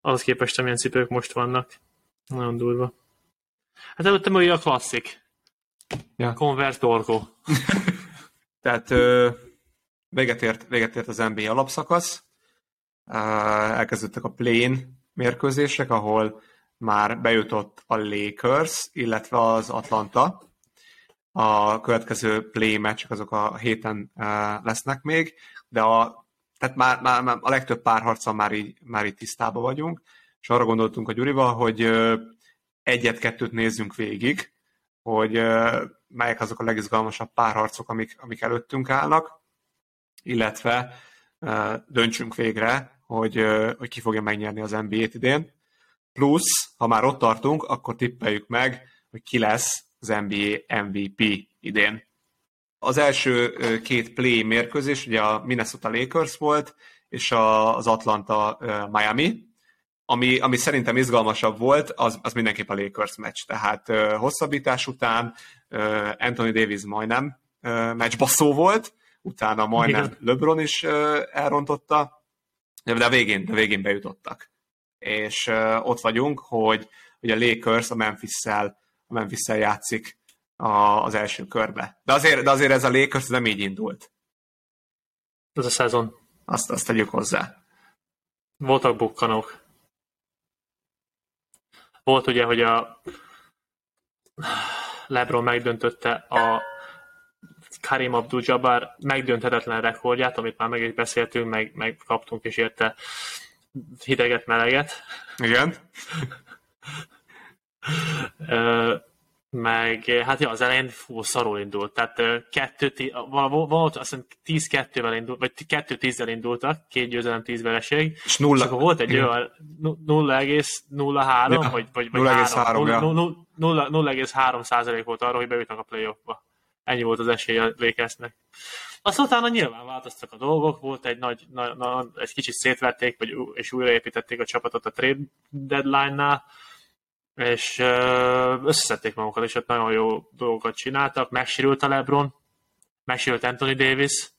Ahhoz képest, amilyen cipők most vannak. Nagyon durva. Hát előttem ugye a klasszik. Ja. Converse Dorgo. [laughs] Tehát ö, véget, ért, véget ért az NBA alapszakasz. Elkezdődtek a plén mérkőzések, ahol már bejutott a Lakers, illetve az Atlanta. A következő play meccsek azok a héten ö, lesznek még, de a, tehát már, már, már a legtöbb párharccal már így, már így tisztában vagyunk, és arra gondoltunk a Gyurival, hogy ö, egyet-kettőt nézzünk végig, hogy ö, melyek azok a legizgalmasabb párharcok, amik, amik előttünk állnak, illetve döntsünk végre, hogy, hogy ki fogja megnyerni az NBA-t idén. Plusz, ha már ott tartunk, akkor tippeljük meg, hogy ki lesz az NBA MVP idén. Az első két play mérkőzés, ugye a Minnesota Lakers volt, és az Atlanta Miami, ami, ami szerintem izgalmasabb volt, az, az mindenképp a Lakers meccs. Tehát ö, hosszabbítás után ö, Anthony Davis majdnem ö, meccsbaszó volt, utána majdnem Igen. LeBron is ö, elrontotta, de a végén, de végén bejutottak. És ö, ott vagyunk, hogy, hogy a Lakers a Memphis-szel, a Memphis-szel játszik a, az első körbe. De azért, de azért ez a Lakers nem így indult. Ez a szezon. Azt, azt tegyük hozzá. Voltak bukkanók. Volt ugye, hogy a LeBron megdöntötte a Karim Abdul-Jabbar megdönthetetlen rekordját, amit már meg is beszéltünk, meg, meg kaptunk is érte hideget, meleget. Igen? [laughs] Meg hát ja, az elején fú, szarul indult. Tehát kettő, volt azt hiszem 10-2-vel indult, vagy 2-10-zel indultak, két győzelem, 10 vereség. És nulla. És akkor volt egy olyan nu- 0,03, Ja, vagy, vagy, vagy 0,3, 3, ja. 0,3 százalék volt arra, hogy bejutnak a playoffba. Ennyi volt az esély a Lakersnek. Aztán utána nyilván változtak a dolgok, volt egy nagy, na, na, egy kicsit szétverték, vagy, és újraépítették a csapatot a trade deadline-nál, és összeszedték magukat, és ott nagyon jó dolgokat csináltak. Megsérült a LeBron, megsérült Anthony Davis,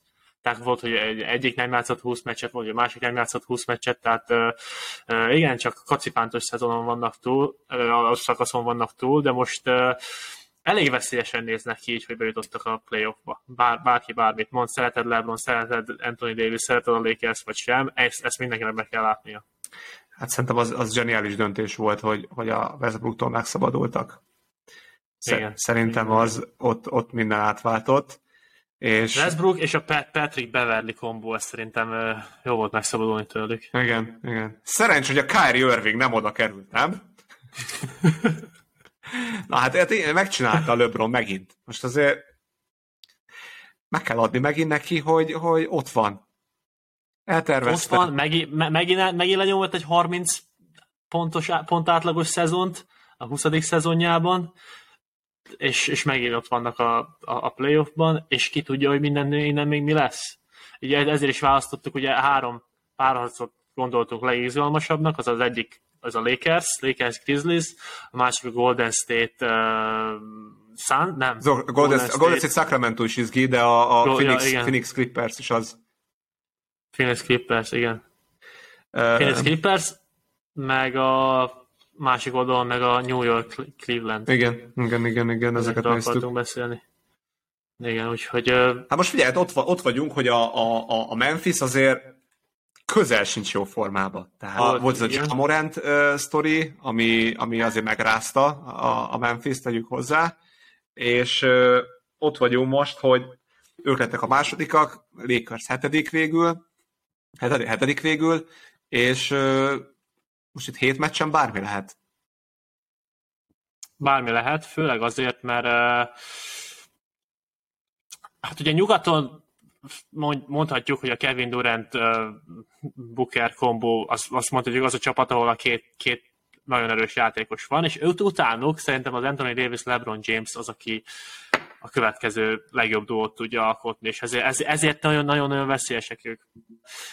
tehát volt, hogy egy, egyik nem játszott 20 meccset, vagy a másik nem játszott 20 meccset, tehát igen, csak kacipántos szezonon vannak túl, a szakaszon vannak túl, de most elég veszélyesen néznek ki így, hogy bejutottak a playoffba. Bár, bárki bármit mond, szereted LeBron, szereted Anthony Davis, szereted a Lakers, vagy sem, ezt, ezt mindenkinek be kell látnia. Hát szerintem az, az zseniális döntés volt, hogy, hogy a Westbrooktól megszabadultak. Igen. Szerintem az ott, ott minden átváltott. És Westbrook és a Pat- Patrick Beverly kombó, ez szerintem jó volt megszabadulni tőlük. igen, igen. Szerencs, hogy a Kyrie Irving nem oda került, nem? [laughs] Na hát hát megcsinálta a LeBron megint. Most azért meg kell adni megint neki, hogy, hogy ott van. Ott Eltervezte. van, megint, me- megint, megint lenyomott egy 30 pontos, pont átlagos szezont a 20. szezonjában, és, és megint ott vannak a, a, a playoffban, és ki tudja, hogy minden innen még mi lesz. Ugye ezért is választottuk, ugye három párharcot gondoltunk legizgalmasabbnak, az az egyik az a Lakers, Lakers Grizzlies, a másik a Golden State uh, Sun, nem. A Golden, a Golden State Sacramento is izgi, de a, a ja, Phoenix, igen. Phoenix Clippers is az. Phoenix Clippers, igen. Uh, Phoenix Clippers, meg a másik oldalon meg a New York Cleveland. igen, igen, igen, igen, ezeket néztük. beszélni. Igen, úgyhogy Hát most figyelj, ott, va- ott vagyunk, hogy a, a, a- Memphis azért közel sincs jó formában. Tehát Volt, volt ez a. Jamorant uh, sztori, ami, ami azért megrázta a, a Memphis, tegyük hozzá, és ö, ott vagyunk most, hogy ők lettek a másodikak, Lakers hetedik végül, hetedik, hetedik végül, és ö, most itt hét meccsen bármi lehet. Bármi lehet, főleg azért, mert uh, hát ugye nyugaton mondhatjuk, hogy a Kevin Durant uh, Booker kombó, azt, azt mondhatjuk, az a csapat, ahol a két, két nagyon erős játékos van, és őt utánuk szerintem az Anthony Davis, LeBron James az, aki a következő legjobb duót tudja alkotni, és ezért, ezért nagyon-nagyon veszélyesek ők.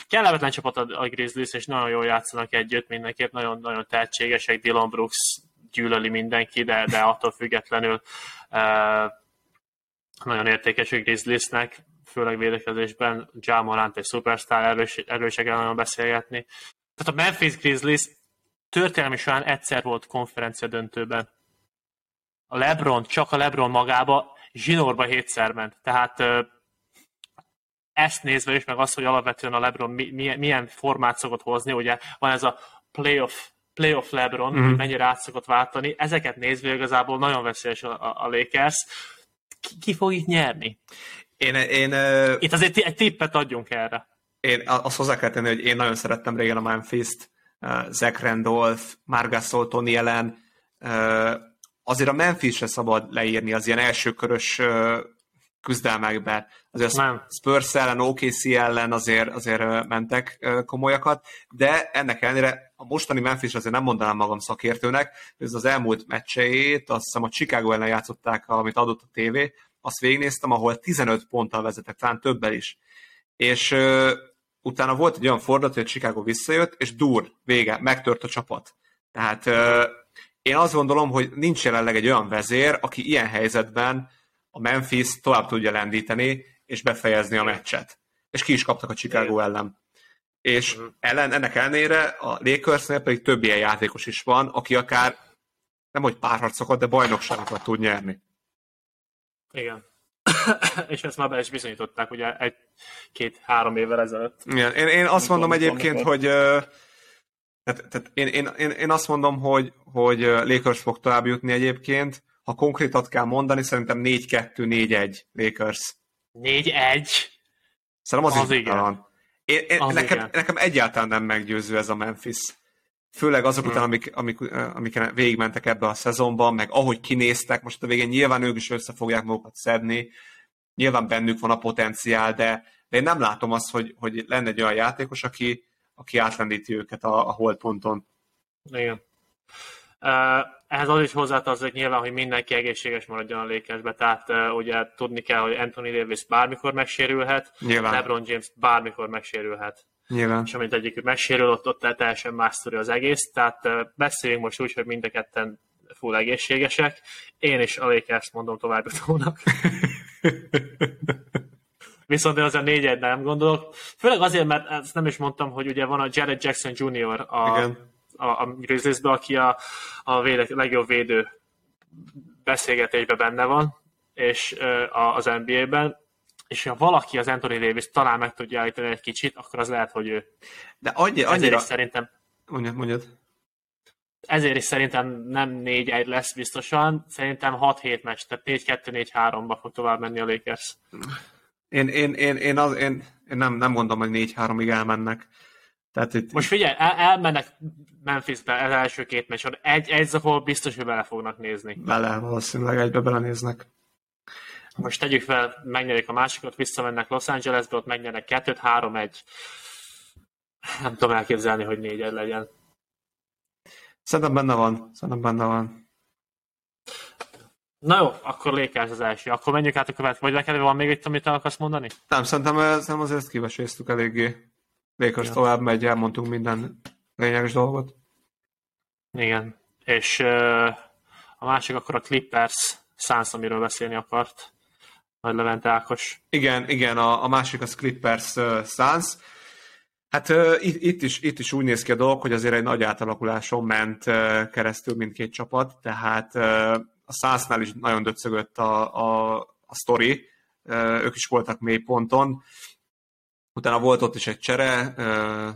Kellemetlen csapat a, a Grizzlies, és nagyon jól játszanak együtt, mindenképp nagyon-nagyon tehetségesek, Dylan Brooks gyűlöli mindenki, de, de attól függetlenül uh, nagyon értékes a Grizzliesnek, főleg védekezésben, Ja Morant egy szupersztár, erős, erősek nagyon beszélgetni. Tehát a Memphis Grizzlies történelmi során egyszer volt konferencia döntőben. A LeBron, csak a LeBron magába zsinórba hétszer ment. Tehát ezt nézve is, meg azt, hogy alapvetően a LeBron milyen formát szokott hozni, ugye van ez a playoff playoff LeBron, mm-hmm. mennyire át szokott váltani, ezeket nézve igazából nagyon veszélyes a, a Lakers. Ki, ki fog itt nyerni? Én, én, Itt azért egy tippet adjunk erre. Én azt hozzá kell tenni, hogy én nagyon szerettem régen a Memphis-t, Zach Randolph, Margasol, Tony Ellen, azért a Memphis-re szabad leírni az ilyen elsőkörös küzdelmekbe. Azért a Spurs ellen, OKC ellen azért, azért mentek komolyakat, de ennek ellenére a mostani Memphis azért nem mondanám magam szakértőnek, ez az elmúlt meccseit, azt hiszem a Chicago ellen játszották, amit adott a tévé, azt végignéztem, ahol 15 ponttal vezetek, talán többel is. És uh, utána volt egy olyan fordulat, hogy a Chicago visszajött, és dur, vége, megtört a csapat. Tehát uh, én azt gondolom, hogy nincs jelenleg egy olyan vezér, aki ilyen helyzetben a Memphis tovább tudja lendíteni, és befejezni a meccset. És ki is kaptak a Chicago ellen. És uh-huh. ellen, ennek ellenére a Lakersnél pedig több ilyen játékos is van, aki akár nem hogy párharcokat, de bajnokságokat tud nyerni. Igen. [coughs] és ezt már be is bizonyították ugye egy-két-három évvel ezelőtt. Igen. Én, én azt mondom egyébként, hogy tehát, tehát én, én, én, én, azt mondom, hogy, hogy Lakers fog tovább jutni egyébként. Ha konkrétat kell mondani, szerintem 4-2-4-1 Lakers. 4-1? Szerintem az, az igen. Én, én, az nekem, igen. nekem egyáltalán nem meggyőző ez a Memphis. Főleg azok hmm. után, amik, amik, amik végigmentek ebbe a szezonban, meg ahogy kinéztek, most a végén nyilván ők is össze fogják magukat szedni, nyilván bennük van a potenciál, de, de én nem látom azt, hogy, hogy lenne egy olyan játékos, aki, aki átlendíti őket a, a holdponton. Igen. Uh, ehhez az is hozzátartozik nyilván, hogy mindenki egészséges maradjon a lékesbe, tehát uh, ugye tudni kell, hogy Anthony Davis bármikor megsérülhet, nyilván. LeBron James bármikor megsérülhet. Nyilván. És amint egyikük megsérül, ott, ott teljesen más az egész, tehát uh, beszéljünk most úgy, hogy mind a ketten full egészségesek. Én is a Lakers mondom tovább utónak. [laughs] Viszont én azért négy nem gondolok. Főleg azért, mert ezt nem is mondtam, hogy ugye van a Jared Jackson Jr. a, Igen a, a Grizzliesbe, aki a, a véde, legjobb védő beszélgetésben benne van, és uh, az NBA-ben, és ha valaki az Anthony Davis talán meg tudja állítani egy kicsit, akkor az lehet, hogy ő. De annyi, annyira... Ezért is szerintem... Mondjad, mondjad. Ezért is szerintem nem 4-1 lesz biztosan, szerintem 6-7 meccs, tehát 4-2-4-3-ba fog tovább menni a Lakers. Én, én, én, én, az, én, én nem, nem gondolom, hogy 4-3-ig elmennek. Tehát itt... Most figyelj, el, elmennek Memphisbe az első két meccs, egy, egy zapol biztos, hogy bele fognak nézni. Bele, valószínűleg egybe belenéznek. Most tegyük fel, megnyerik a másikat, visszamennek Los Angelesbe, ott megnyernek kettőt, három, egy. Nem tudom elképzelni, hogy négy egy legyen. Szerintem benne van. Szerintem benne van. Na jó, akkor Lakers az első. Akkor menjünk át a következő. Vagy neked van még itt, amit el akarsz mondani? Nem, szerintem, szerintem azért ezt kiveséztük eléggé. Lakers ja. tovább megy, elmondtunk minden lényeges dolgot. Igen, és uh, a másik akkor a Clippers Suns, amiről beszélni akart. Nagy Levente Ákos. Igen, igen, a, a másik az Clippers uh, Suns. Hát uh, itt, itt, is, itt is úgy néz ki a dolog, hogy azért egy nagy átalakuláson ment uh, keresztül mindkét csapat, tehát uh, a Sunsnál is nagyon döcögött a, a, a sztori, ők is voltak mély ponton, Utána volt ott is egy csere,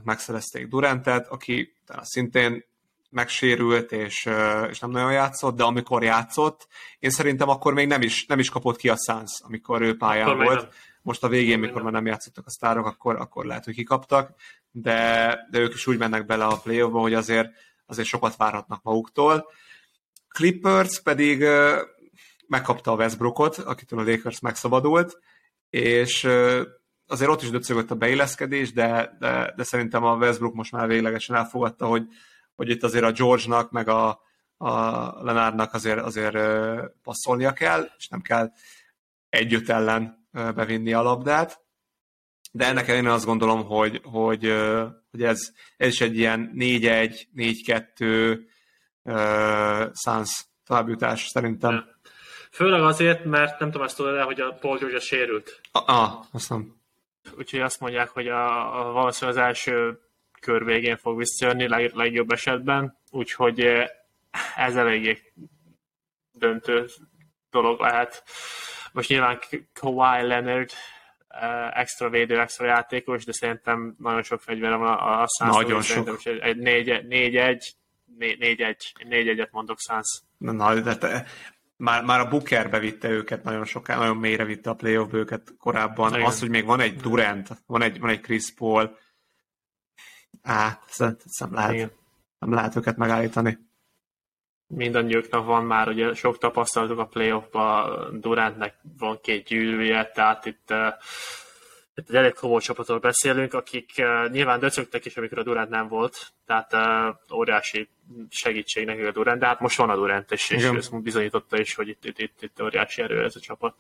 megszerezték Durantet, aki utána szintén megsérült, és, és nem nagyon játszott, de amikor játszott, én szerintem akkor még nem is, nem is kapott ki a Suns, amikor ő pályán akkor volt. Most a végén, mikor már nem játszottak a sztárok, akkor, akkor lehet, hogy kikaptak, de, de ők is úgy mennek bele a play hogy azért, azért sokat várhatnak maguktól. Clippers pedig megkapta a Westbrookot, akitől a Lakers megszabadult, és azért ott is döcögött a beilleszkedés, de, de, de szerintem a Westbrook most már véglegesen elfogadta, hogy, hogy itt azért a George-nak, meg a, a Lenárnak azért, azért passzolnia kell, és nem kell együtt ellen bevinni a labdát. De ennek ellenére azt gondolom, hogy, hogy, hogy ez, ez is egy ilyen 4-1, 4-2 uh, Suns továbbjutás szerintem. Főleg azért, mert nem tudom, azt tudod el, hogy a Paul George sérült. Ah, azt nem. Úgyhogy azt mondják, hogy a, a valószínűleg az első kör végén fog visszajönni, leg, legjobb esetben, úgyhogy ez eléggé döntő dolog lehet. Most nyilván Kawhi Leonard extra védő, extra játékos, de szerintem nagyon sok fegyver van a, a. Nagyon sok. Egy 4-1, 4-1, 4-1-et mondok Suns. Na, de te, már, már a Booker bevitte őket nagyon soká, nagyon mélyre vitte a playoff őket korábban. Igen. Az, hogy még van egy Durant, van egy, van egy Chris Paul, á, nem lehet, Igen. nem lehet őket megállítani. Mindannyiuknak van már ugye sok tapasztalatuk a playoffban, Durantnek van két gyűrűje, tehát itt uh, itt egy elég komoly csapatról beszélünk, akik uh, nyilván döcögtek is, amikor a Durant nem volt, tehát uh, óriási segítség nekik a Durant, de hát most van a Durant, és, és ezt bizonyította is, hogy itt, itt, itt, itt óriási erő ez a csapat.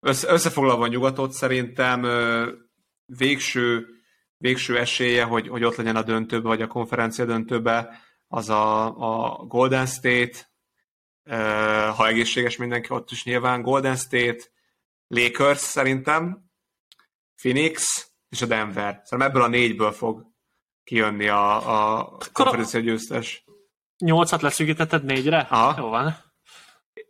Össze, összefoglalva a nyugatot, szerintem végső, végső esélye, hogy, hogy ott legyen a döntőbe, vagy a konferencia döntőbe, az a, a Golden State, ha egészséges mindenki ott is nyilván, Golden State, Lakers szerintem, Phoenix és a Denver. Szerintem ebből a négyből fog kijönni a, a konferencia győztes. Nyolcat leszűkítetted négyre? Aha. Jó van.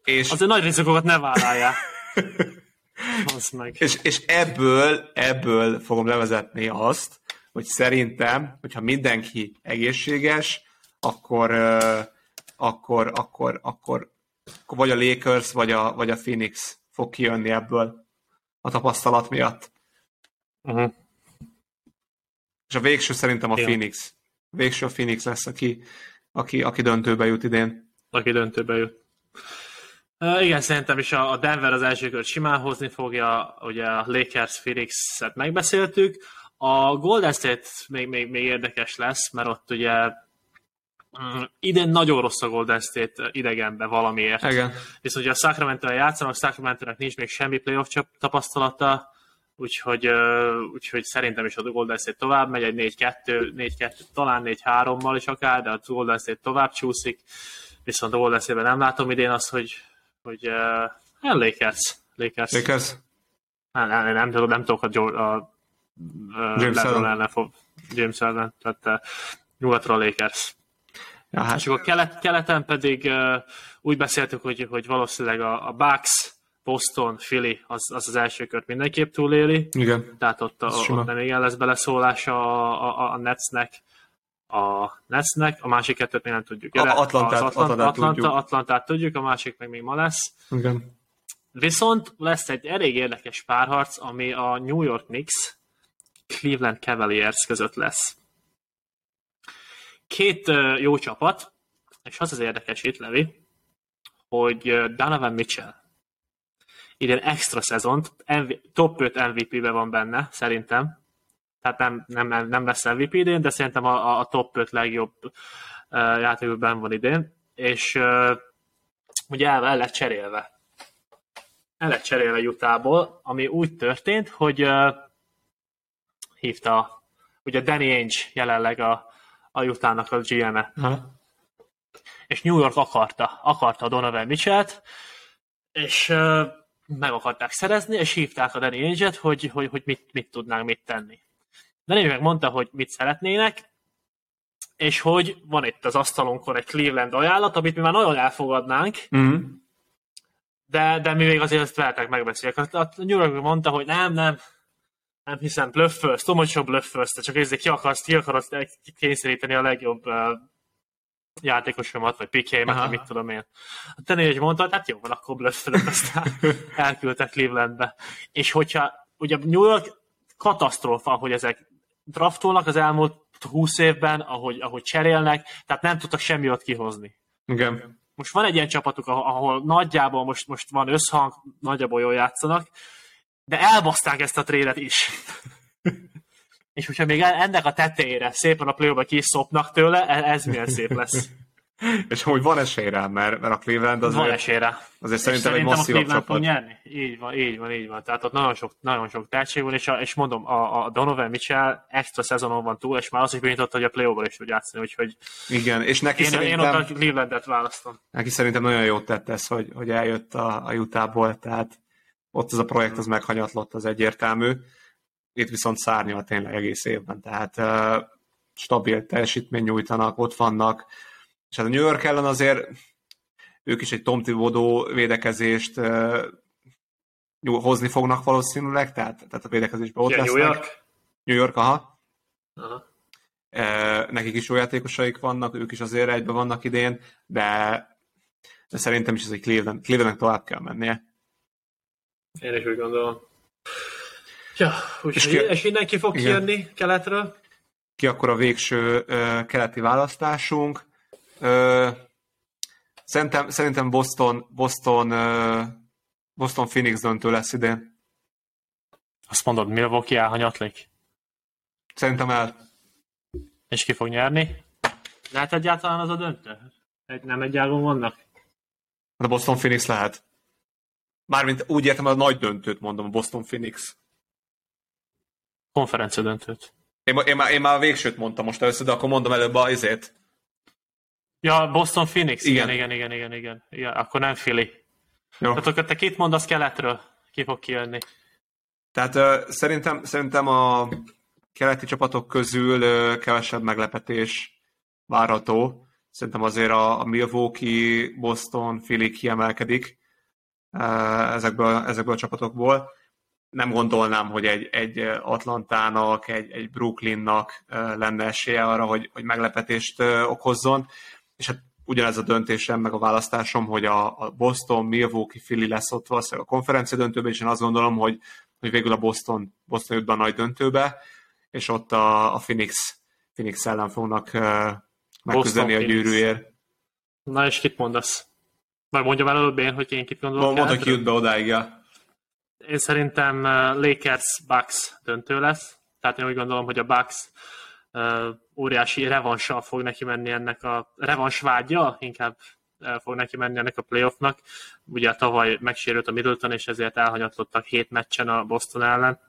És... Azért nagy részokokat ne vállalják. [laughs] meg. És, és ebből, ebből fogom levezetni azt, hogy szerintem, hogyha mindenki egészséges, akkor, uh, akkor, akkor, akkor, akkor vagy a Lakers, vagy a, vagy a Phoenix fog kijönni ebből a tapasztalat miatt. Uh-huh. És a végső szerintem a Igen. Phoenix. A végső a Phoenix lesz, aki, aki, aki döntőbe jut idén. Aki döntőbe jut. Uh, igen, szerintem is a, a Denver az első kört simán hozni fogja, ugye a Lakers Phoenix-et megbeszéltük. A Golden State még, még, még érdekes lesz, mert ott ugye mm, idén nagyon rossz a Golden State idegenbe valamiért. Igen. Viszont ugye a Sacramento-ra játszanak, Sacramento-nak nincs még semmi playoff tapasztalata, úgyhogy, úgyhogy szerintem is a Golden State tovább megy, egy 4-2, 4-2 talán 4-3-mal is akár, de a Golden State tovább csúszik, viszont a Golden State-ben nem látom idén azt, hogy, hogy uh, Lakers. Lakers. Lakers? Nem, nem, nem, nem, nem tudok a, a, a James ellen fog, James ellen, tehát uh, nyugatra a Lakers. Ja, hát... És akkor kelet, keleten pedig uh, úgy beszéltük, hogy, hogy valószínűleg a, a Bucks Boston, Philly, az az, az első kört mindenképp túléli. Igen. Tehát ott, a, ott nem igen lesz beleszólása a, a, a Netsnek, a Netsnek, a másik kettőt még nem tudjuk. A, Atlantát, az Atlant, Atlantát, Atlanta, tudjuk. Atlantát tudjuk, a másik meg még ma lesz. Igen. Viszont lesz egy elég érdekes párharc, ami a New York Knicks Cleveland Cavaliers között lesz. Két jó csapat, és az az érdekes itt, Levi, hogy Donovan Mitchell idén extra szezont, MV, top 5 MVP-be van benne, szerintem. Tehát nem, nem, nem lesz MVP idén, de szerintem a, a top 5 legjobb uh, játékokban van idén. És uh, ugye el, el lett cserélve. El lett cserélve Jutából, ami úgy történt, hogy uh, hívta ugye Danny Ainge jelenleg a, a Jutának a GM-e. És New York akarta, akarta Donovan Mitchell-t, és uh, meg akarták szerezni, és hívták a Danny Ainge-et, hogy, hogy, hogy mit, mit tudnánk mit tenni. Danny meg mondta, hogy mit szeretnének, és hogy van itt az asztalunkon egy Cleveland ajánlat, amit mi már nagyon elfogadnánk, mm. de, de mi még azért ezt veletek megbeszéljük. A New York mondta, hogy nem, nem, nem hiszem, blöffölsz, tudom, hogy sok blöffölsz, te csak ezért ki akarsz, ki akarsz kényszeríteni a legjobb játékosomat, vagy Aha. vagy mit tudom én. A Tenni egy mondta, hát jó van, akkor blöffölök, aztán [laughs] elküldte Clevelandbe. És hogyha ugye New York katasztrófa, hogy ezek draftolnak az elmúlt 20 évben, ahogy, ahogy cserélnek, tehát nem tudtak semmi ott kihozni. Igen. Most van egy ilyen csapatuk, ahol, ahol nagyjából most, most van összhang, nagyjából jól játszanak, de elbaszták ezt a trédet is. [laughs] És hogyha még ennek a tetejére szépen a play-ba kiszopnak tőle, e- ez milyen szép lesz. [laughs] És hogy van esély rá, mert, mert a Cleveland Az van azért, esélyre. azért szerintem egy szerintem a masszívabb Cleveland fog csapat. nyerni. Így van, így van, így van. Tehát ott nagyon sok, nagyon sok tehetség van, és, a, és mondom, a, a Donovan Mitchell extra szezonon van túl, és már azt is bizonyította, hogy a play is tud játszani, úgyhogy Igen, és neki én, én szerintem, ott a Clevelandet választom. neki szerintem nagyon jót tett ez, hogy, hogy eljött a, a Utahból, tehát ott ez a projekt az meghanyatlott, az egyértelmű. Itt viszont szárnyal tényleg egész évben, tehát uh, stabil teljesítmény nyújtanak, ott vannak, és hát a New York ellen azért ők is egy Tom Thibodeau védekezést uh, hozni fognak valószínűleg, tehát, tehát a védekezésben ott Ugye, lesznek. New York? New York, aha. Aha. E, nekik is jó játékosaik vannak, ők is azért egyben vannak idén, de, de szerintem is ez egy Cleveland, Clevelandnek tovább kell mennie. Én is úgy gondolom. Ja, És és, ki- és mindenki fog Igen. kijönni keletről. Ki akkor a végső ö, keleti választásunk? Ö, szerintem, szerintem Boston, Boston, ö, Boston Phoenix döntő lesz idén. Azt mondod, Milwaukee elhanyatlik, Szerintem el. és ki fog nyerni? Lehet egyáltalán az a döntő? Egy, nem egy ágon vannak? A Boston Phoenix lehet. Mármint úgy értem, a nagy döntőt mondom, a Boston Phoenix. Konferencia döntőt. Én, én, már, én már a végsőt mondtam most először, de akkor mondom előbb a izét. Ja, Boston Phoenix? Igen. Igen, igen, igen, igen, igen. igen akkor nem Philly. Jó. Tehát akkor te kit mondasz keletről? Ki fog kijönni? Tehát ö, szerintem, szerintem a keleti csapatok közül ö, kevesebb meglepetés várható. Szerintem azért a, a Milwaukee, Boston, Philly kiemelkedik ö, ezekből, ezekből a csapatokból. Nem gondolnám, hogy egy, egy Atlantának, egy, egy Brooklynnak lenne esélye arra, hogy, hogy meglepetést okozzon. És hát ugyanez a döntésem, meg a választásom, hogy a, a Boston, Milwaukee, Philly lesz ott valószínűleg a konferencia döntőben, és én azt gondolom, hogy, hogy végül a Boston, Boston jut be a nagy döntőbe, és ott a, a Phoenix, Phoenix ellen fognak megküzdeni a Phoenix. gyűrűért. Na és kit mondasz? Vagy mondjam el előbb én, hogy én kit gondolok Mondd, hogy jut be odáig. Ja. Én szerintem uh, Lakers-Bucks döntő lesz. Tehát én úgy gondolom, hogy a Bucks uh, óriási revanssal fog neki menni ennek a revans vágya, inkább uh, fog neki menni ennek a playoffnak. Ugye tavaly megsérült a Middleton, és ezért elhanyatlottak hét meccsen a Boston ellen.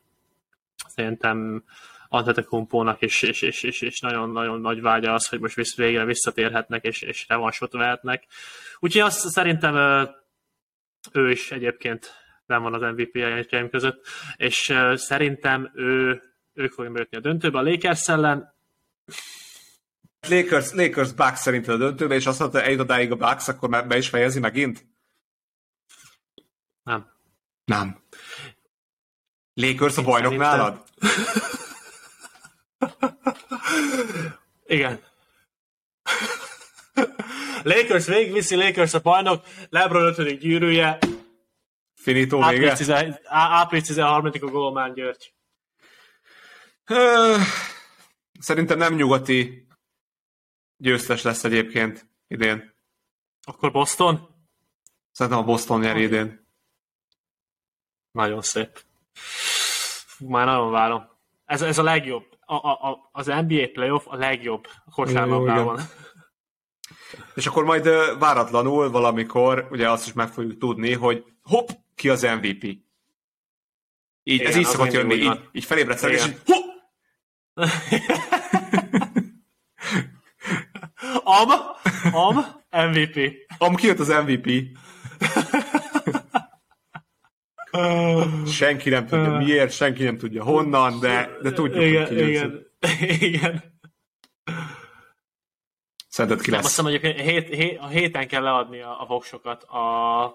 Szerintem Antetokounmpónak is, és, és, és, és nagyon-nagyon nagy vágya az, hogy most visz, végre visszatérhetnek, és, és revansot vehetnek. Úgyhogy azt szerintem ő is egyébként nem van az MVP jelentjeim között, és szerintem ő, ők fogják bejutni a döntőbe. A Lakers ellen Lakers, Lakers Bucks szerint a döntőbe, és azt mondta, eljut odáig a Bucks, akkor már be is fejezi megint? nem. Nem. Lakers a bajnok Szerintem- nálad? Igen. Lakers végigviszi, Lakers a bajnok, LeBron 5. gyűrűje, Finito április, vége? 10, á- április 13 a Golmán György. Szerintem nem nyugati győztes lesz egyébként idén. Akkor Boston? Szerintem a Boston nyer idén. Nagyon szép. Fú, már nagyon várom. Ez, ez a legjobb. A, a, a, az NBA playoff a legjobb kosárlabdában. És akkor majd váratlanul valamikor, ugye azt is meg fogjuk tudni, hogy hopp, ki az MVP. Így, Igen, ez így szokott jönni, így, van. így felébredsz és így hopp! [laughs] Am, am, MVP. Am, ki jött az MVP? [laughs] senki nem tudja miért, senki nem tudja honnan, de, de tudjuk, igen, hogy ki igen, [laughs] igen. Szerinted ki Nem, azt lesz? hiszem, hogy hét, hét, a héten kell leadni a, a voksokat a,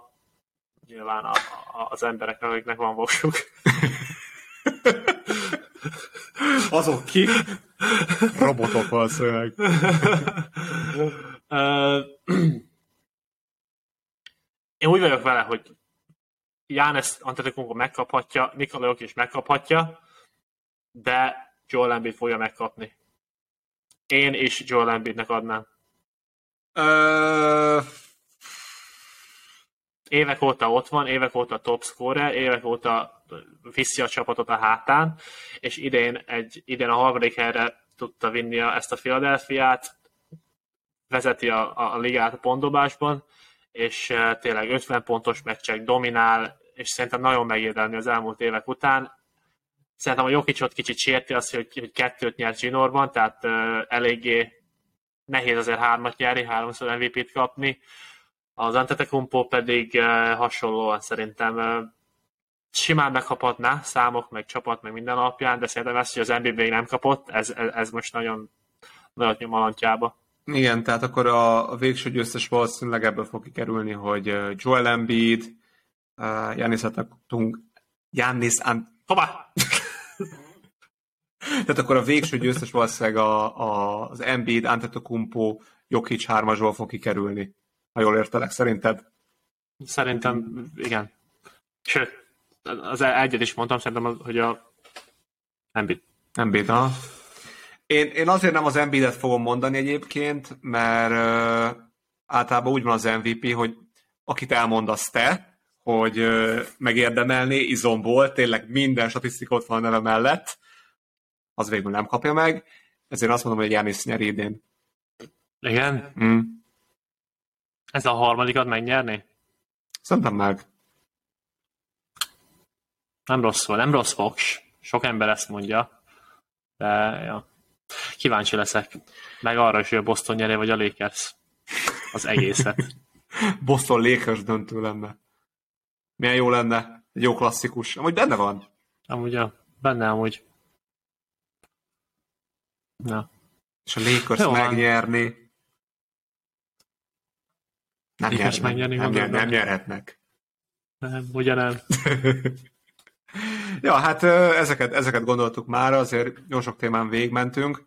nyilván a, a, az embereknek, akiknek van voksuk. [laughs] Azok ki? Robotok valószínűleg. Én úgy vagyok vele, hogy János Antetokounmpo megkaphatja, Nikola is megkaphatja, de Joel Embiid fogja megkapni. Én is Joel Embiidnek adnám. Ö, Évek óta ott van, évek óta top scorer, évek óta viszi a csapatot a hátán, és idén, egy, idén a harmadik helyre tudta vinni ezt a Philadelphiát, vezeti a, a, a ligát a pontdobásban, és eh, tényleg 50 pontos meccsek dominál, és szerintem nagyon megérdelmi az elmúlt évek után. Szerintem a Jokicsot kicsit sérti az, hogy, hogy kettőt nyert Zsinórban, tehát uh, eléggé nehéz azért hármat nyerni, háromszor MVP-t kapni. Az Antetokounmpo pedig uh, hasonlóan szerintem uh, simán megkaphatná számok, meg csapat, meg minden alapján, de szerintem ezt, hogy az NBA még nem kapott, ez, ez, most nagyon, nagyon nyom a lantjába. igen, tehát akkor a, a végső győztes valószínűleg ebből fog kikerülni, hogy ö, Joel Embiid, uh, Janis Antetokounmpo, Giannis Ant- Hová? [laughs] Tehát akkor a végső győztes valószínűleg a, a, az Embiid, Antetokounmpo, Jokic hármasból fog kikerülni. Ha jól értelek, szerinted? Szerintem igen. Sőt, az egyet is mondtam, szerintem, hogy a Embiid. Embiid, ha? Én, én azért nem az Embiidet fogom mondani egyébként, mert uh, általában úgy van az MVP, hogy akit elmondasz te, hogy uh, megérdemelné izomból, tényleg minden statisztika ott van a neve mellett, az végül nem kapja meg, ezért azt mondom, hogy Jánisz nyer idén. Igen? Mm. Ez a harmadikat megnyerni? Szerintem meg. Nem rossz volt, nem rossz foks. Sok ember ezt mondja. De, ja. Kíváncsi leszek. Meg arra is, hogy a Boston nyerje, vagy a Lakers. Az egészet. [laughs] Boston Lakers döntő lenne. Milyen jó lenne. Egy jó klasszikus. Amúgy benne van. Amúgy, ja, benne amúgy. Na. És a Lakers Jó van. Nem, nyernek, megnyerni, nem, nyer, gondolod? nem nyerhetnek. Nem, ugye nem. [laughs] ja, hát ezeket, ezeket gondoltuk már, azért jó sok témán végigmentünk.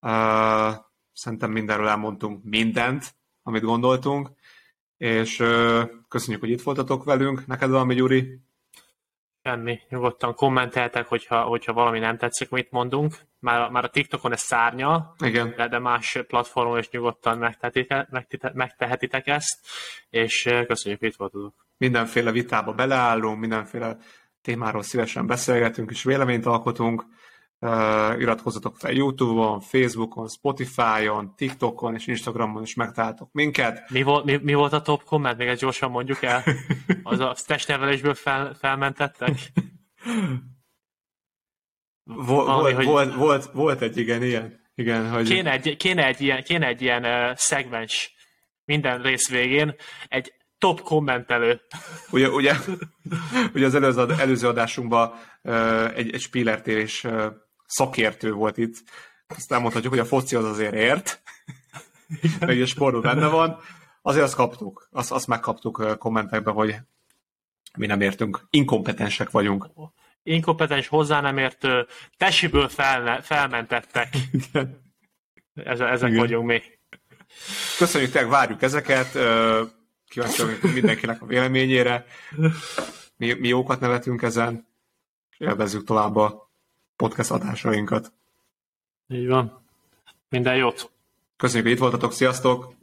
Uh, szerintem mindenről elmondtunk mindent, amit gondoltunk, és uh, köszönjük, hogy itt voltatok velünk. Neked valami, Gyuri? Semmi. Nyugodtan kommenteltek, hogyha, hogyha valami nem tetszik, mit mondunk. Már, már a TikTokon ez szárnya, Igen. de, de más platformon is nyugodtan megtehetitek, megtehetitek ezt, és eh, köszönjük, hogy itt voltatok. mindenféle vitába beleállunk, mindenféle témáról szívesen beszélgetünk és véleményt alkotunk. Uh, iratkozzatok fel YouTube-on, Facebookon, Spotify-on, TikTokon és Instagramon is megtaláltok minket. Mi volt, mi, mi volt a top komment? Még ezt gyorsan mondjuk el. Az a testnevelésből fel, felmentettek? Vol, Valami, volt, hogy- volt, volt, volt egy igen, ilyen. Igen, hogy Kéne egy, kéne egy ilyen, kéne egy ilyen uh, szegmens minden rész végén, egy top kommentelő. ugye, ugye, [laughs] ugye az előző, előző adásunkban uh, egy, egy Spiller uh, szakértő volt itt. Azt elmondhatjuk, hogy a foci az azért ért, meg a sportban benne van. Azért azt kaptuk, azt, azt megkaptuk kommentekben, hogy mi nem értünk, inkompetensek vagyunk. Inkompetens, hozzá nem értő, tesiből fel, felmentettek. Ez, ezek Igen. vagyunk mi. Köszönjük, tényleg várjuk ezeket. Kíváncsi mindenkinek a véleményére. Mi, mi jókat nevetünk ezen, élvezzük tovább a podcast adásainkat. Így van. Minden jót. Köszönjük, hogy itt voltatok, sziasztok!